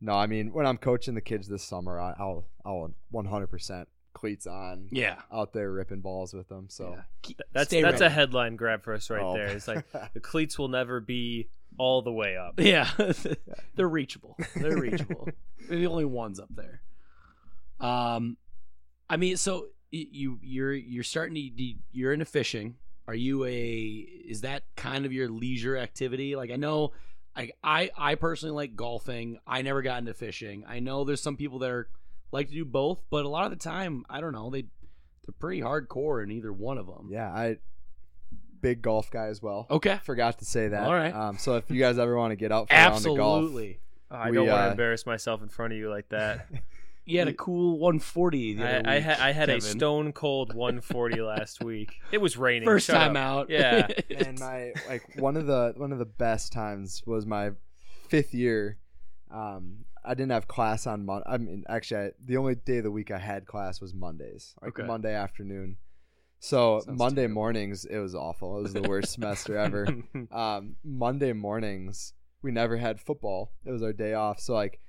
no, I mean, when I'm coaching the kids this summer, I, I'll I'll 100% cleats on, yeah. out there ripping balls with them. So yeah. That's stay that's ready. a headline grab for us right Oh. there. It's like the cleats will never be all the way up. Yeah, they're reachable. They're reachable. They're the only ones up there. Um, I mean, so you you're you're starting to you're into fishing. Are you a is that kind of your leisure activity? Like I know, I I I personally like golfing. I never got into fishing. I know there's some people that are like to do both, but a lot of the time, I don't know. They they're pretty hardcore in either one of them. yeah, I big golf guy as well. Okay. Forgot to say that. All right. Um, so if you guys ever want to get out for a round of golf, Absolutely. I We, don't want to uh, embarrass myself in front of you like that. You had a cool 140. The I, other I, week, ha- I had a stone cold 140 last week. It was raining. First Shut time up. out. Yeah. and my like one of the one of the best times was my fifth year. Um, I didn't have class on Monday. I mean, actually, I, the only day of the week I had class was Mondays, like Okay. Monday afternoon. So Sounds Monday terrible. mornings, it was awful. It was the worst semester ever. Um, Monday mornings, we never had football. It was our day off. So like,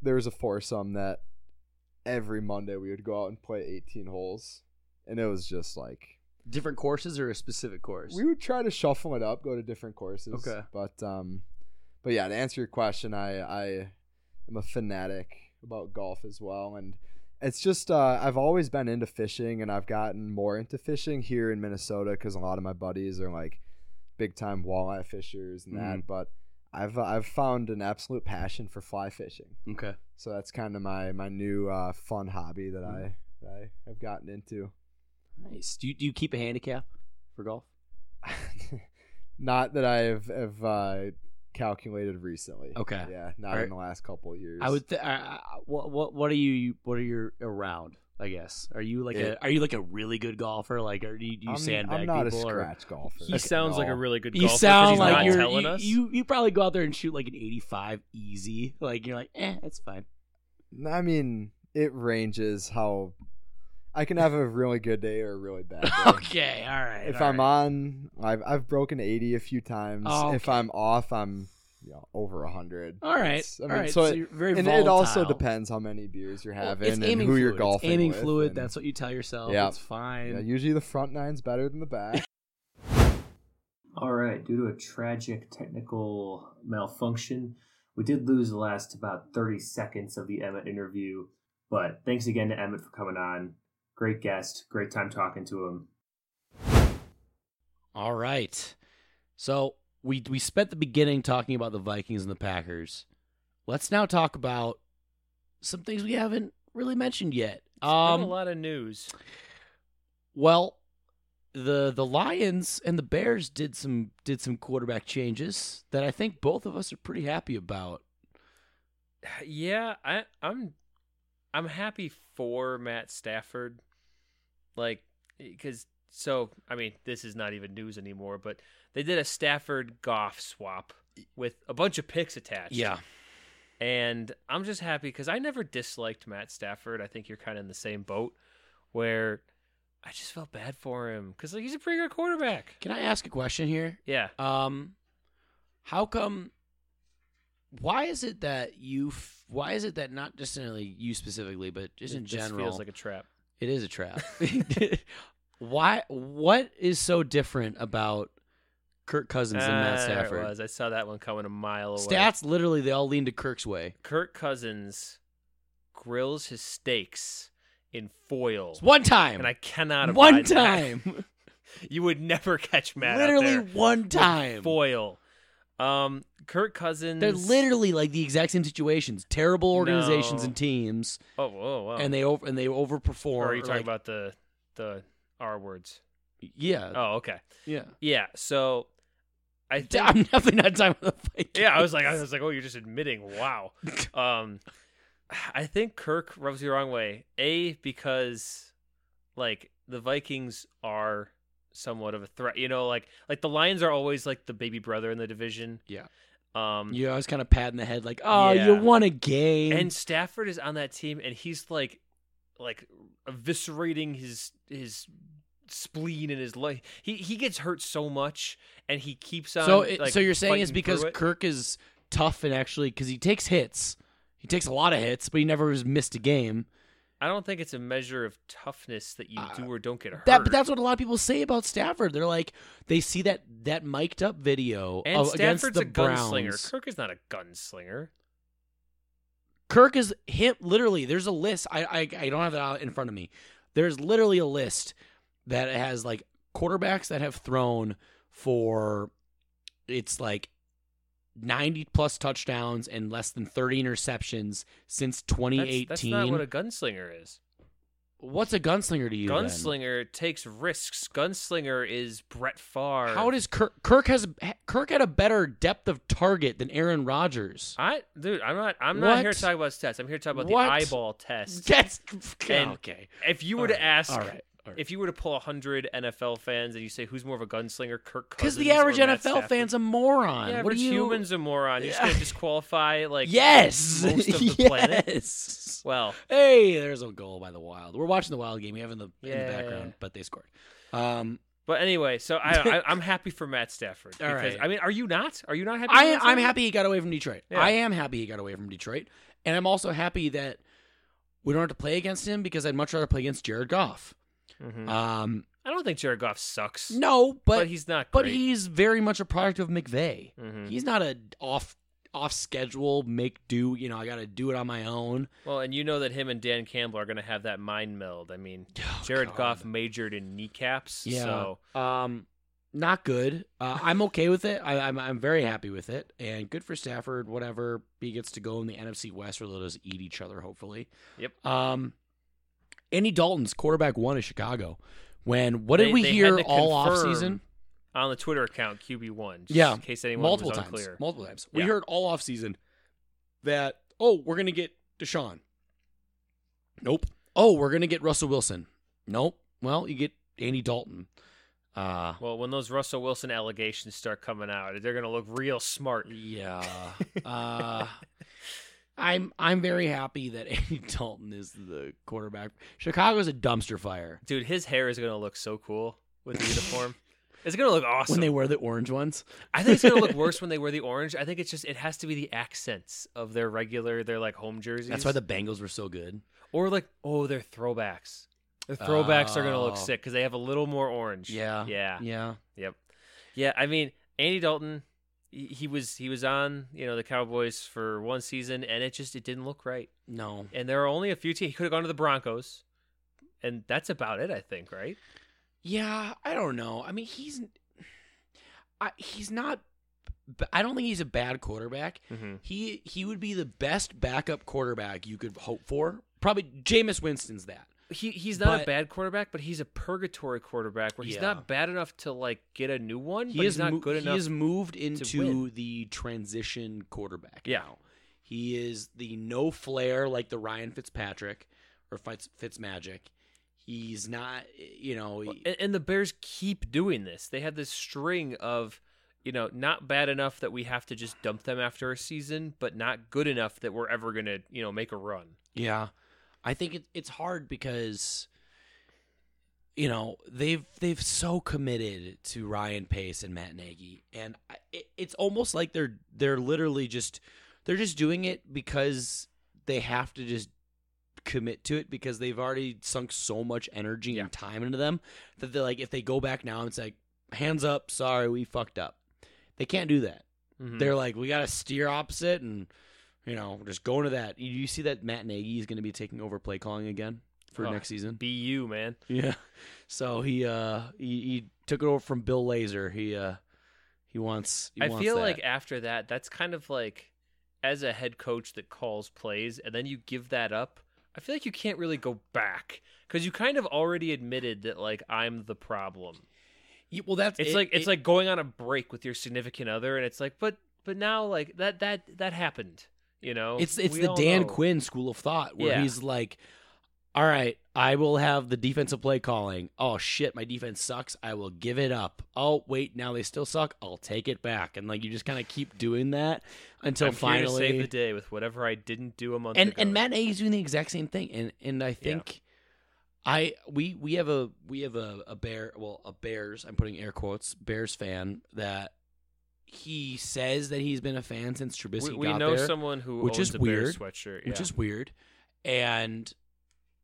there was a foursome that every Monday we would go out and play 18 holes, and it was just like different courses or a specific course? we would try to shuffle it up, go to different courses. Okay. But um, but yeah, to answer your question, I I am a fanatic about golf as well, and it's just uh, I've always been into fishing, and I've gotten more into fishing here in Minnesota because a lot of my buddies are like big time walleye fishers and that. But I've I've found an absolute passion for fly fishing, okay. so that's kind of my my new uh, fun hobby that I that I have gotten into. Nice. Do you, do you keep a handicap for golf? not that I have, have uh, calculated recently. Okay. Yeah, not Alright. in the last couple of years. I would. Th- I, I, what what what are you? What are your around? I guess. Are you like It- a Are you like a really good golfer? Like, are you do you I'm, sandbag I'm not people a or? scratch golfer. he sounds like a really good You golfer. 'cause sound he's like not you're telling you, us. you. You probably go out there and shoot like an 85 easy. Like you're like, eh, it's fine. I mean, it ranges how. I can have a really good day or a really bad day. okay, all right. If all I'm right. on, I've I've broken eighty a few times. Oh, If. I'm off, I'm you know, over a hundred. All right. It's- I mean, right. so So it- you're very and it also depends how many beers you're having it's and aiming who fluid. you're It's golfing aiming with, fluid. and- That's what you tell yourself. Yeah. It's fine. yeah, usually the front nine's better than the back. All right, due to a tragic technical malfunction, we did lose the last about 30 seconds of the Emmit interview. But thanks again to Emmit for coming on. Great guest, great time talking to him. All right. So we we spent the beginning talking about the Vikings and the Packers. Let's now talk about some things we haven't really mentioned yet. Been a Um, lot of news. well, the the Lions and the Bears did some did some quarterback changes that I think both of us are pretty happy about. Yeah, I, I'm I'm happy for Matt Stafford. Like, because so I mean, this is not even news anymore, but they did a Stafford Goff swap with a bunch of picks attached. Yeah. And I'm just happy because I never disliked Matt Stafford. I think you're kind of in the same boat where I just felt bad for him because like, he's a pretty good quarterback. Can I ask a question here? Yeah, Um, how come? Why is it that you? f- Why is it that not just necessarily you specifically, but just in It just general, feels like a trap. It is a trap. why? What is so different about Kirk Cousins and Matt Ah, there it Stafford? was. I saw that one coming a mile away. Stats literally they all lean to Kirk's way. Kirk Cousins grills his steaks in foil, It's one time. and I cannot one abide that. time. you would never catch Matt. out literally there one with time. foil. Um, Kirk Cousins. They're literally like the exact same situations. Terrible organizations No. and teams, Oh, whoa, whoa. and they over and they overperform. Or are you or, talking like- about the the R words? Yeah, Oh, okay. yeah. Yeah. So, I think. I'm definitely not talking about the Vikings. yeah, I was like, I was like, oh, you're just admitting. Wow. Um, I think Kirk rubs you the wrong way. A because, like, the Vikings are somewhat of a threat. You know, like like the Lions are always like the baby brother in the division. Yeah. Um, You always kind of patting the head like, "Oh, you Yeah. won a game." and Stafford is on that team, and he's like, like eviscerating his his spleen and his life. He he gets hurt so much, and he keeps on. so, it, like, so you're saying it's fighting because it. Kirk is tough and actually because he takes hits, he takes a lot of hits, but he never has missed a game. I don't think it's a measure of toughness that you Uh, do or don't get hurt. That, but that's what a lot of people say about Stafford. They're like, they see that that mic'd up video and of, Stafford's against the a gunslinger. Kirk is not a gunslinger. Kirk is him. Literally, there's a list. I, I I don't have it out in front of me. There's literally a list that has like quarterbacks that have thrown for it's like 90 plus touchdowns and less than 30 interceptions since 2018. that's not what a gunslinger is. What's a gunslinger to you? then? Gunslinger takes risks. Gunslinger is Brett Favre. How does Kirk? Kirk has Kirk had a better depth of target than Aaron Rodgers. I, dude? I'm not. I'm not here to talk about stats. I'm here to talk about What? the eyeball test. That's And okay. If you were to ask, all right, right. if you were to pull hundred NFL fans and you say who's more of a gunslinger, Kirk Cousins Because the average or Matt NFL Stafford? fan's a moron. the what average are you? human's a moron. You're just gonna disqualify like yes, most of the yes. planet. Well, Hey, there's a goal by the Wild. We're watching the Wild game. We have in the in the Yeah. background, but they scored. Um, but anyway, so I, I I'm happy for Matt Stafford. All because, right. I mean, are you not? Are you not happy? I, for I'm happy he got away from Detroit. Yeah. I am happy he got away from Detroit, and I'm also happy that we don't have to play against him because I'd much rather play against Jared Goff. Mhm. Um, I don't think Jared Goff sucks. no, but but, he's not. but he's very much a product of McVay. Mhm. He's not a off off schedule make do. You know, I got to do it on my own. Well, and you know that him and Dan Campbell are going to have that mind meld. I mean, Oh, Jared God. Goff majored in kneecaps. Yeah. So Um, not good. Uh, I'm okay with it. I, I'm I'm very happy with it, and good for Stafford. Whatever he gets to go in the NFC West, where they'll just eat each other. Hopefully. Yep. Um, Andy Dalton's quarterback one of Chicago. When what did They- we they hear all off season? on the Twitter account QB1. Yeah, In case anyone multiple was times. unclear. Multiple times. We Yeah. heard all off season that oh we're gonna get Deshaun. Nope. Oh we're gonna get Russell Wilson. Nope. Well you get Andy Dalton. Uh, Well, when those Russell Wilson allegations start coming out, they're going to look real smart. Yeah. Uh, I'm I'm very happy that Andy Dalton is the quarterback. Chicago's a dumpster fire. Dude, his hair is going to look so cool with the uniform. It's gonna look awesome. when they wear the orange ones. I think it's gonna look worse when they wear the orange. I think it's just it has to be the accents of their regular, their like home jerseys. That's why the Bengals were so good. or like oh, their throwbacks. Their throwbacks are gonna look Oh. sick because they have a little more orange. Yeah. yeah, Yeah. yep, yeah. I mean, Andy Dalton, he, he was he was on you know the Cowboys for one season, and it just it didn't look right. No. And there are only a few teams. He could have gone to the Broncos, and that's about it. I think, right? Yeah, I don't know. I mean, he's I, he's not I don't think he's a bad quarterback. Mm-hmm. He he would be the best backup quarterback you could hope for. Probably Jameis Winston's that. He he's not a bad quarterback, but he's a purgatory quarterback where he's Yeah. not bad enough to like get a new one, He but is not mo- good enough. He has moved into the transition quarterback. Yeah. now. He is the no flair like the Ryan Fitzpatrick or Fitz Fitzmagic. He's not, you know, he- and, and the Bears keep doing this. They had this string of, you know, not bad enough that we have to just dump them after a season, but not good enough that we're ever gonna, you know, make a run. Yeah, I think it, it's hard because you know they've they've so committed to Ryan Pace and Matt Nagy, and it, it's almost like they're they're literally just they're just doing it because they have to just commit to it because they've already sunk so much energy Yeah. and time into them that they're like if they go back now and it's like hands up sorry we fucked up they can't do that Mhm. they're like, we got to steer opposite, and you know, just going to that. You, you see that Matt Nagy is going to be taking over play calling again for Oh, next season. Be you, man. Yeah. So he uh he, he took it over from Bill Lazor. He uh he wants. He I wants feel that. like after that, that's kind of like as a head coach that calls plays and then you give that up. I feel like you can't really go back because you kind of already admitted that like I'm the problem. Yeah, well, that's It's it- like it's it- like going on a break with your significant other, and it's like, but but now like that that that happened. You know, it's it's We the Dan know. Quinn school of thought where Yeah. he's like, all right, I will have the defensive play calling. Oh shit, my defense sucks. I will give it up. Oh wait, now they still suck. I'll take it back, and like you just kind of keep doing that until I'm finally save the day with whatever I didn't do a month and ago. and Matt A is doing the exact same thing, and and I think I we we have a we have a, a bear well a Bears I'm putting air quotes Bears fan that he says that he's been a fan since Trubisky we, we got know someone who which is weird, sweatshirt, which is weird, and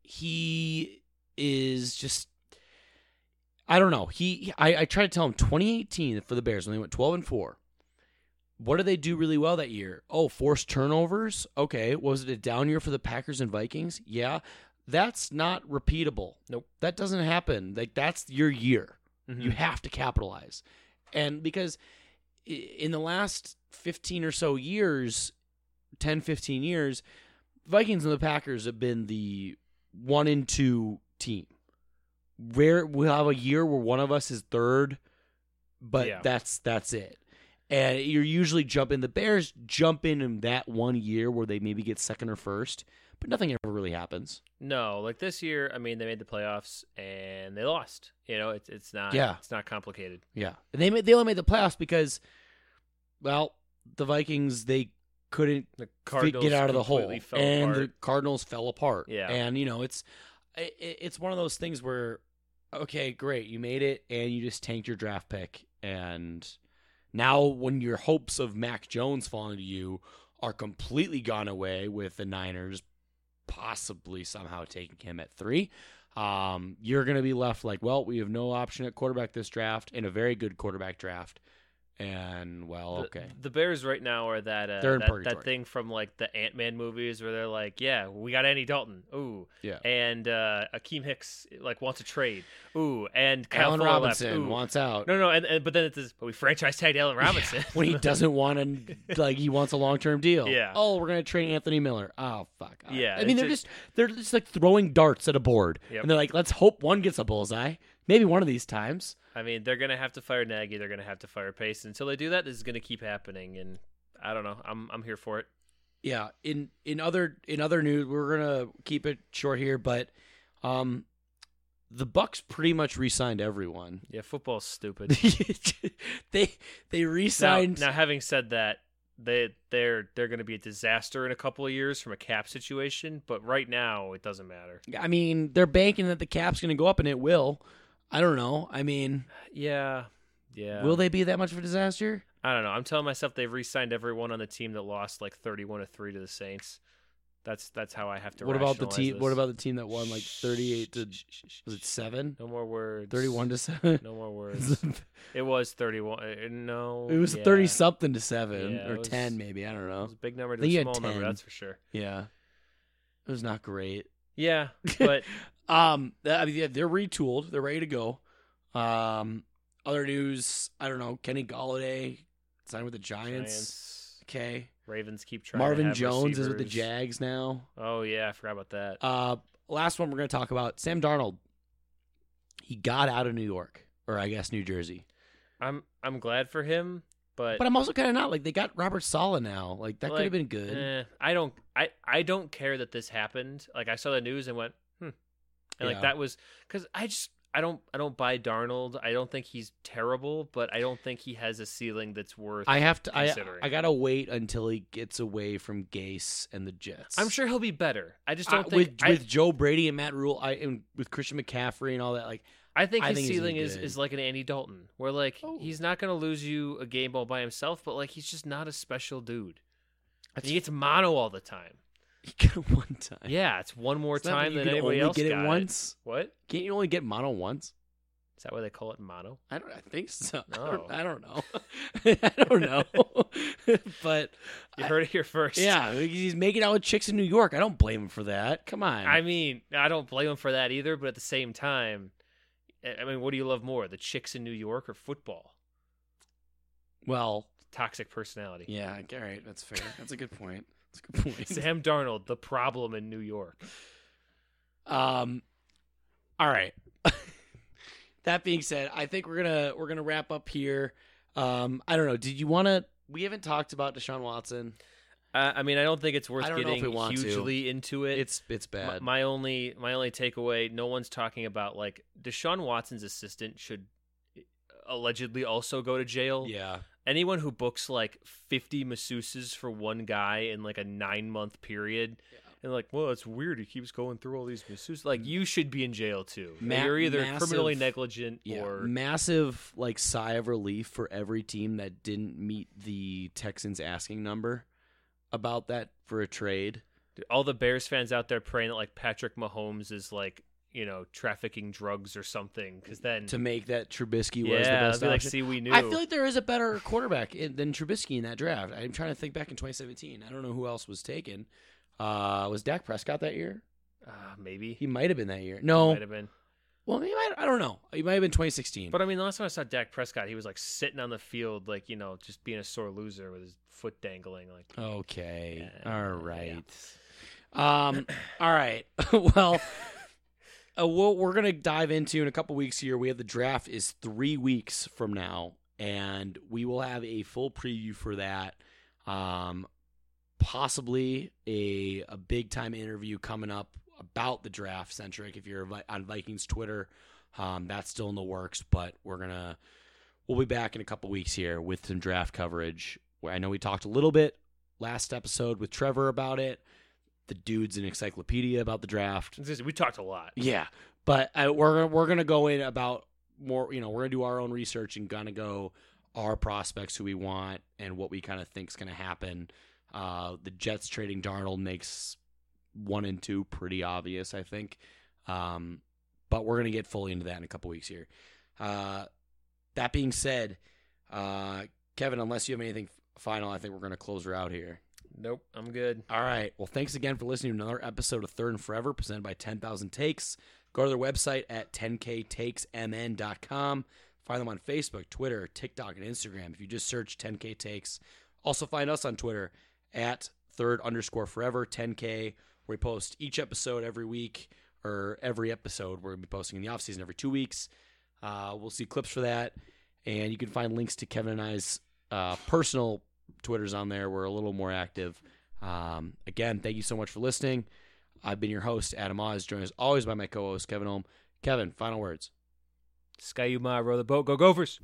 he is just. I don't know. He, I, I tried to tell him 2018 for the Bears when they went 12 and four. What did they do really well that year? Oh, forced turnovers. Okay, was it a down year for the Packers and Vikings? Yeah, that's not repeatable. Nope. that doesn't happen. Like that's your year. Mhm. You have to capitalize, and because in the last 15 or so years, 10, 15 years, Vikings and the Packers have been the one and two team. Rare we'll have a year where one of us is third, but Yeah. that's that's it. And you're usually jumping. The Bears jump in in that one year where they maybe get second or first, but nothing ever really happens. No, like this year, I mean, they made the playoffs and they lost. You know, it's it's not Yeah. it's not complicated. Yeah, and they made, they only made the playoffs because, well, the Vikings they couldn't The Cardinals get out of the hole, and apart. the Cardinals fell apart. Yeah. and you know it's i- i- it's one of those things where okay, great, you made it, and you just tanked your draft pick, and now when your hopes of Mac Jones falling to you are completely gone away with the Niners possibly somehow taking him at three. Um, you're going to be left like, well, we have no option at quarterback this draft, in a very good quarterback draft, and well, The- okay, The, Bears right now are that uh, that, that thing from like the Ant Man movies where they're like, yeah, we got Andy Dalton, ooh, yeah. and uh, Akiem Hicks like wants a trade, ooh, and Kyle Allen left, Robinson ooh. wants out. No, no, and, and but then it's this, but we franchise tagged Allen Robinson when he doesn't want to like he wants a long term deal. Yeah. Oh, we're gonna trade Anthony Miller. Oh fuck. All right. Yeah, I mean they're just- just they're just like throwing darts at a board, Yep. and they're like, let's hope one gets a bullseye. Maybe one of these times. I mean, they're gonna have to fire Nagy. They're gonna have to fire Pace. Until they do that, this is gonna keep happening. And I don't know. I'm I'm here for it. Yeah. In in other in other news, we're gonna keep it short here, but um, the Bucks pretty much re-signed everyone. Yeah, football's stupid. they they now, re-signed. now, having said that, they they're they're gonna be a disaster in a couple of years from a cap situation. But right now, it doesn't matter. I mean, they're banking that the cap's gonna go up, and it will. I don't know. I mean, Yeah, Yeah. Will they be that much of a disaster? I don't know. I'm telling myself they've re-signed everyone on the team that lost like 31 to three to the Saints. That's that's how I have to. What about the team? This. What about the team that won like thirty-eight to was it seven? No more words. Thirty-one to seven. No more words. it was 31. uh, No. it was yeah. thirty something to seven Yeah, or was- ten, maybe. I don't It know. was a big number to small number. That's for sure. Yeah, it was not great. Yeah, but Um, I mean, they're retooled. They're ready to go. Um, other news. I don't know. Kenny Golladay signed with the Giants. Giants, Okay. Ravens keep trying. to Marvin Jones is with the. Jags now. Oh yeah, I forgot about that. Uh, last one we're going to talk about Sam Darnold. He got out of New York, or I guess New Jersey. I'm I'm glad for him, but, But I'm also kind of not like they got Robert Saleh now. Like that could have been good. eh, I don't I I don't care that this happened. Like I saw the news and went, and Yeah. like that was because I just I don't I don't buy Darnold. I don't think he's terrible, but I don't think he has a ceiling that's worth. I have to. I considering. I gotta wait until he gets away from Gase and the Jets. I'm sure he'll be better. I just don't think with I, with Joe Brady and Matt Rhule, I and with Christian McCaffrey and all that. Like I think I his think ceiling is, is like an Andy Dalton, where like Oh. he's not going to lose you a game all by himself, but like he's just not a special dude. He gets mono all the time. He got it one time. Yeah, it's one more It's not that time you than can anybody only else get it got once. What Can't you only get mono once? is that why they call it mono? I don't. I think so. I, don't, I don't know. I don't know. but You I- heard it here first. yeah, he's making out with chicks in New York. I don't blame him for that. Come on. I mean, I don't blame him for that either, but at the same time, I I mean, what do you love more, the chicks in New York or football? well, Toxic personality. yeah. All right, that's fair. That's a good point. That's a good point. Sam Darnold, the problem in New York. Um, all right. that being said, I think we're gonna we're gonna wrap up here. Um, I don't know. Did you want to? We haven't talked about Deshaun Watson. Uh, I mean, I don't think it's worth getting want to. hugely into it. It's it's My, bad. my only my only takeaway: no one's talking about like Deshaun Watson's assistant should allegedly also go to jail. yeah, Anyone who books like fifty masseuses for one guy in like a nine month period, and like, well, it's weird. He keeps going through all these masseuses. Like, you should be in jail too. Ma- You're either massive- criminally negligent yeah. or Massive like sigh of relief for every team that didn't meet the Texans asking number about that for a trade. All the Bears fans out there praying that like Patrick Mahomes is like you know trafficking drugs or something because then To make that Trubisky yeah, was the best be like, see, we knew. I feel like there is a better quarterback in, than Trubisky in that draft. I'm trying to think back in 2017. I don't know who else was taken. Uh, was Dak Prescott that year? uh, maybe He might have been that year. No, might have been. well, he might. I don't know. He might have been 2016. But I mean, the last time I saw Dak Prescott, he was like sitting on the field, like you know, just being a sore loser with his foot dangling. Like, okay, Yeah, all yeah. right. Um, all right. well, uh, what we're gonna dive into in a couple weeks here. We have the draft is three weeks from now, and we will have a full preview for that. Um, possibly a a big time interview coming up about the draft centric. If you're on Vikings Twitter, um, that's still in the works. But we're gonna we'll be back in a couple weeks here with some draft coverage. Where I know we talked a little bit last episode with Trevor about it. The dude's an encyclopedia about the draft. we talked a lot. Yeah, but I, we're we're gonna go in about more. You know, we're gonna do our own research and gonna go our prospects who we want and what we kind of think is gonna happen. Uh, the Jets trading Darnold makes one and two pretty obvious, I think. Um, but we're gonna get fully into that in a couple weeks here. Uh, that being said, uh, Kevin, unless you have anything final, I think we're gonna close her out here. Nope, I'm good. All right. Well, thanks again for listening to another episode of Third and Forever presented by 10,000 Takes. Go to their website at 10ktakesmn.com. Find them on Facebook, Twitter, TikTok, and Instagram if you just search 10k takes. Also find us on Twitter at third underscore forever 10k we post each episode every week or every episode we're going to be posting in the offseason every two weeks. Uh, we'll see clips for that. And you can find links to Kevin and I's uh, personal Twitters on there. We're a little more active. Um, again, thank you so much for listening. I've been your host, Adam Oz, joined as always by my co host, Kevin Holm. Kevin, final words. Ski-U-Mah, row the boat, go Gophers.